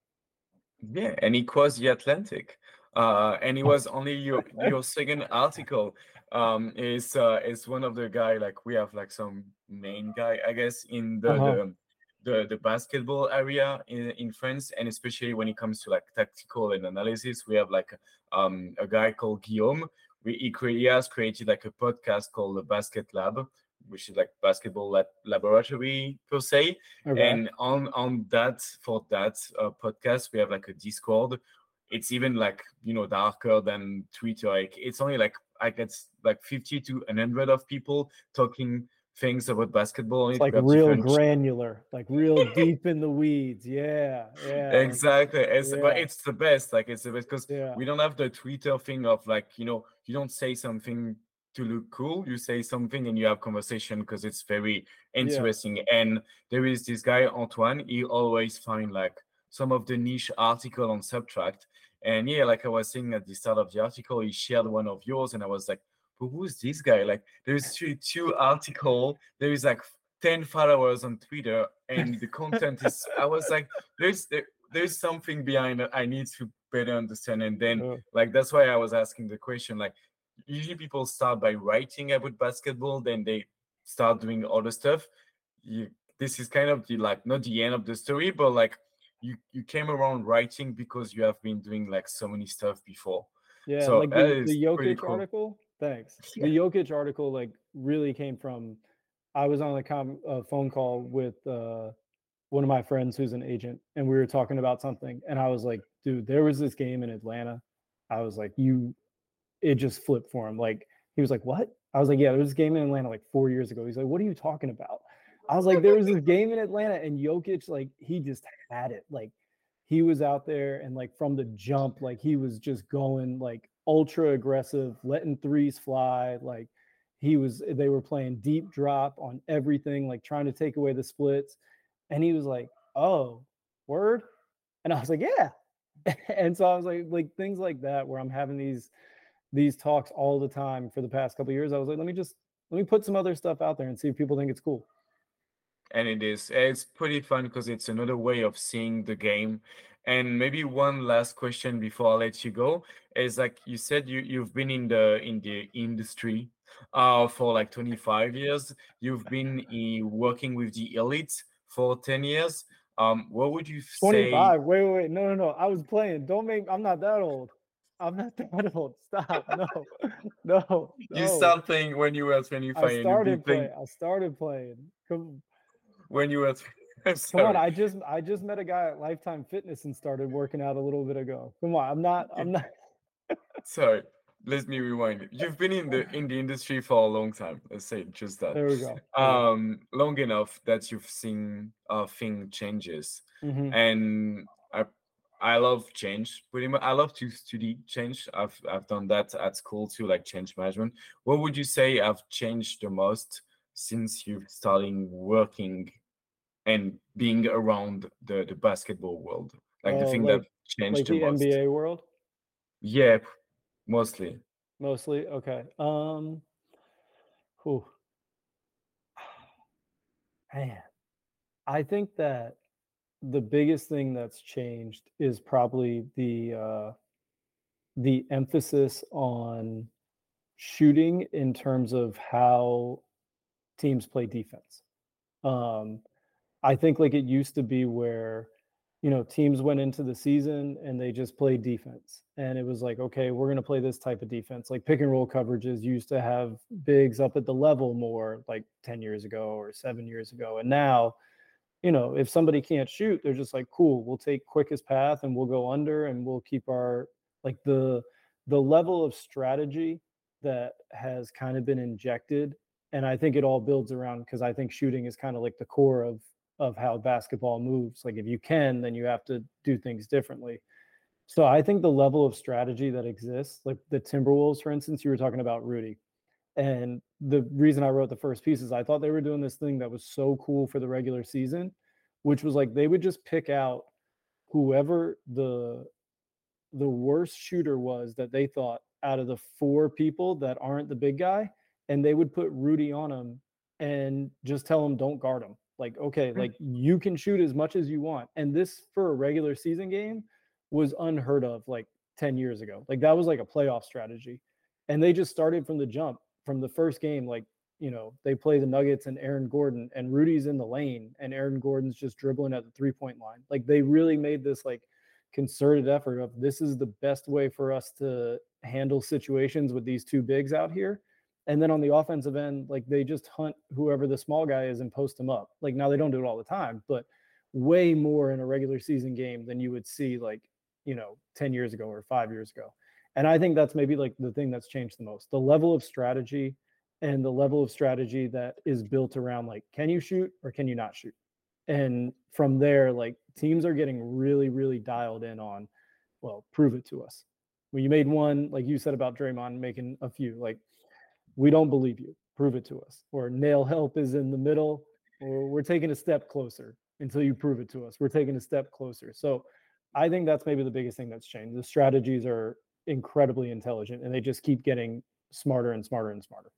yeah and he was the atlantic uh and it was only (laughs) your your second article um is uh is one of the guy like we have like some main guy i guess in the uh-huh. the the, the basketball area in, in France, and especially when it comes to like tactical and analysis, we have like um, a guy called Guillaume he, he has created like a podcast called the Basket Lab, which is like basketball lab, laboratory per se. Okay. And on on that for that uh, podcast, we have like a Discord. It's even like you know darker than Twitter. Like it's only like I get like fifty to hundred of people talking things about basketball. It's like real granular, like real (laughs) deep in the weeds. Yeah, yeah. Exactly. It's yeah. but it's the best. Like it's the best because yeah. we don't have the Twitter thing of like you know you don't say something to look cool. You say something and you have conversation because it's very interesting. Yeah. And there is this guy Antoine. He always find like some of the niche article on Substack. And yeah, like I was saying at the start of the article, he shared one of yours, and I was like but who's this guy? Like, there's (laughs) two, two article. There is like ten followers on Twitter, and the content is. I was like, there's there, there's something behind it. I need to better understand. And then, oh. like, that's why I was asking the question. Like, usually people start by writing about basketball, then they start doing other stuff. You, this is kind of the like not the end of the story, but like you you came around writing because you have been doing like so many stuff before. Yeah, so like the, the Jokic cool. article Thanks. (laughs) Yeah. The Jokic article like really came from. I was on a com- a phone call with uh, one of my friends who's an agent, and we were talking about something, and I was like, "Dude, there was this game in Atlanta." I was like, "You," it just flipped for him. Like he was like, "What?" I was like, "Yeah, there was this game in Atlanta like four years ago." He's like, "What are you talking about?" I was like, "There was this (laughs) game in Atlanta, and Jokic like he just had it. Like he was out there, and like from the jump, like he was just going like ultra aggressive, letting threes fly. Like he was, they were playing deep drop on everything, like trying to take away the splits. And he was like, "Oh, word," and I was like, "Yeah." (laughs) and so I was like, like things like that, where I'm having these these talks all the time for the past couple years. I was like, let me just let me put some other stuff out there and see if people think it's cool and it is it's pretty fun because it's another way of seeing the game and maybe one last question before I let you go is like you said you you've been in the in the industry uh for like 25 years. You've been uh, working with the elites for 10 years. Um, what would you 25. say? 25. Wait, wait, wait. No, no, no. I was playing. Don't make I'm not that old. I'm not (laughs) that old. Stop. No, no. (laughs) no. You started playing when you were 25. I started playing. I started playing. Come. When you were Come (laughs) on, I just I just met a guy at Lifetime Fitness and started working out a little bit ago. Come on, I'm not I'm not. (laughs) sorry, let me rewind. You've been in the in the industry for a long time. Let's say just that. There we go. Um, long enough that you've seen uh thing changes, Mhm. and I I love change. Pretty much, I love to study change. I've I've done that at school too, like change management. What would you say I've changed the most since you've started working and being around the the basketball world? Like the Oh, thing like- that changed Like the the most. NBA world, Yeah, mostly. mostly. Okay. Um. Whew. (sighs) Man, I think that the biggest thing that's changed is probably the uh, the emphasis on shooting in terms of how teams play defense. Um, I think like it used to be where you know teams went into the season and they just played defense and it was like okay we're going to play this type of defense. Like pick and roll coverages used to have bigs up at the level more like 10 years ago or 7 years ago and now you know if somebody can't shoot they're just like cool we'll take quickest path and we'll go under and we'll keep our like the the level of strategy that has kind of been injected and i think it all builds around because i think shooting is kind of like the core of of how basketball moves like if you can then you have to do things differently. So i think the level of strategy that exists like the timberwolves for instance you were talking about rudy. And the reason i wrote the first piece is i thought they were doing this thing that was so cool for the regular season which was like they would just pick out whoever the the worst shooter was that they thought out of the four people that aren't the big guy and they would put rudy on him and just tell him don't guard him like okay Hmm. like you can shoot as much as you want and this for a regular season game was unheard of like 10 years ago like that was like a playoff strategy and they just started from the jump from the first game like you know they play the nuggets and aaron gordon and rudy's in the lane and aaron gordon's just dribbling at the three point line like they really made this like concerted effort of this is the best way for us to handle situations with these two bigs out here and then on the offensive end, like they just hunt whoever the small guy is and post him up. Like now they don't do it all the time, but way more in a regular season game than you would see like, you know, 10 years ago or five years ago. And I think that's maybe like the thing that's changed the most the level of strategy and the level of strategy that is built around like, can you shoot or can you not shoot? And from there, like teams are getting really, really dialed in on, well, prove it to us. When you made one, like you said about Draymond making a few, like we don't believe you. Prove it to us. Or nail help is in the middle, or we're taking a step closer until you prove it to us. We're taking a step closer. So I think that's maybe the biggest thing that's changed. The strategies are incredibly intelligent and they just keep getting smarter and smarter and smarter.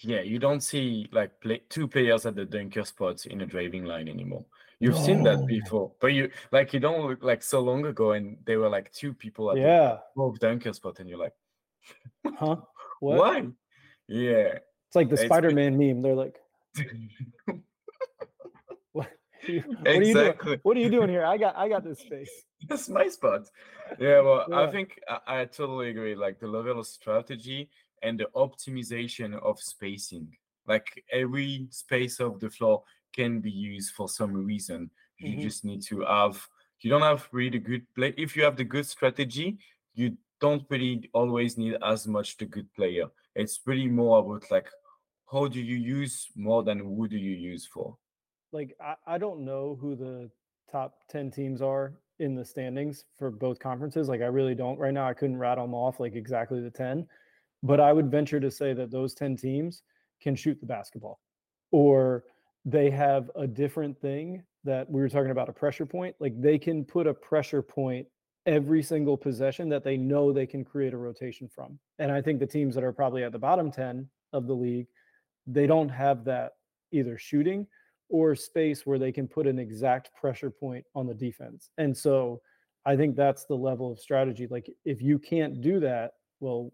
Yeah, you don't see like play, two players at the dunker spots in a driving line anymore. You've seen that before, but you like you don't look like so long ago, and there were like two people at Yeah. the dunker spot, and you're like, Huh? (laughs) What? why? Yeah, It's like the It's- Spider Man meme. They're like, (laughs) what? You- what are you doing? What are you doing here? I got I got this space. (laughs) That's my spot. Yeah, well, I think I, I totally agree. Like the level of strategy and the optimization of spacing. Like every space of the floor can be used for some reason. You Mhm. just need to have. You don't have really good play. If you have the good strategy, you don't really always need as much the good player. It's really more about like how do you use more than who do you use for. like I, I don't know who the top 10 teams are in the standings for both conferences like i really don't right now i couldn't rattle them off like exactly the 10 but i would venture to say that those 10 teams can shoot the basketball or they have a different thing that we were talking about a pressure point like they can put a pressure point every single possession that they know they can create a rotation from and i think the teams that are probably at the bottom 10 of the league they don't have that either shooting or space where they can put an exact pressure point on the defense. And so I think that's the level of strategy. Like if you can't do that, well,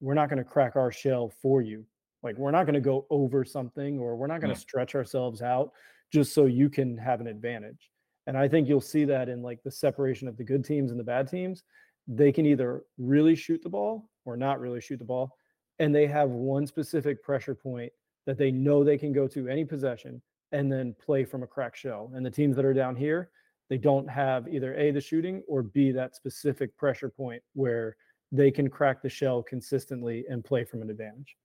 we're not going to crack our shell for you. Like we're not going to go over something or we're not going to Yeah. stretch ourselves out just so you can have an advantage. And I think you'll see that in like the separation of the good teams and the bad teams. They can either really shoot the ball or not really shoot the ball. And they have one specific pressure point that they know they can go to any possession and then play from a crack shell. And the teams that are down here, they don't have either A, the shooting, or B, that specific pressure point where they can crack the shell consistently and play from an advantage.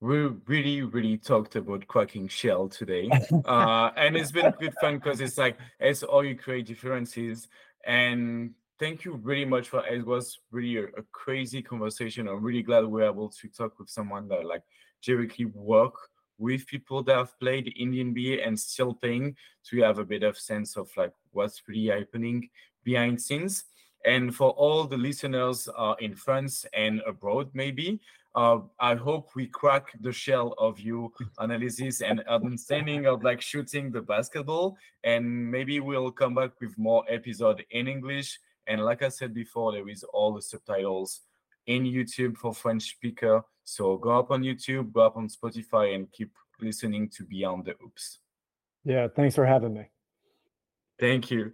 We really, really talked about cracking shell today, (laughs) uh, and it's been good fun (laughs) because it's like it's all you create differences. And thank you very much for it was really a, a crazy conversation. I'm really glad we are able to talk with someone that like directly work with people that have played in the NBA and still playing to have a bit of sense of like what's really happening behind scenes. And for all the listeners uh, in France and abroad, maybe, uh, I hope we crack the shell of you analysis and understanding of like shooting the basketball. And maybe we'll come back with more episode in English. And like I said before, there is all the subtitles in YouTube for French speaker. So go up on YouTube, go up on Spotify, and keep listening to Beyond the Hoops. Yeah, thanks for having me. Thank you.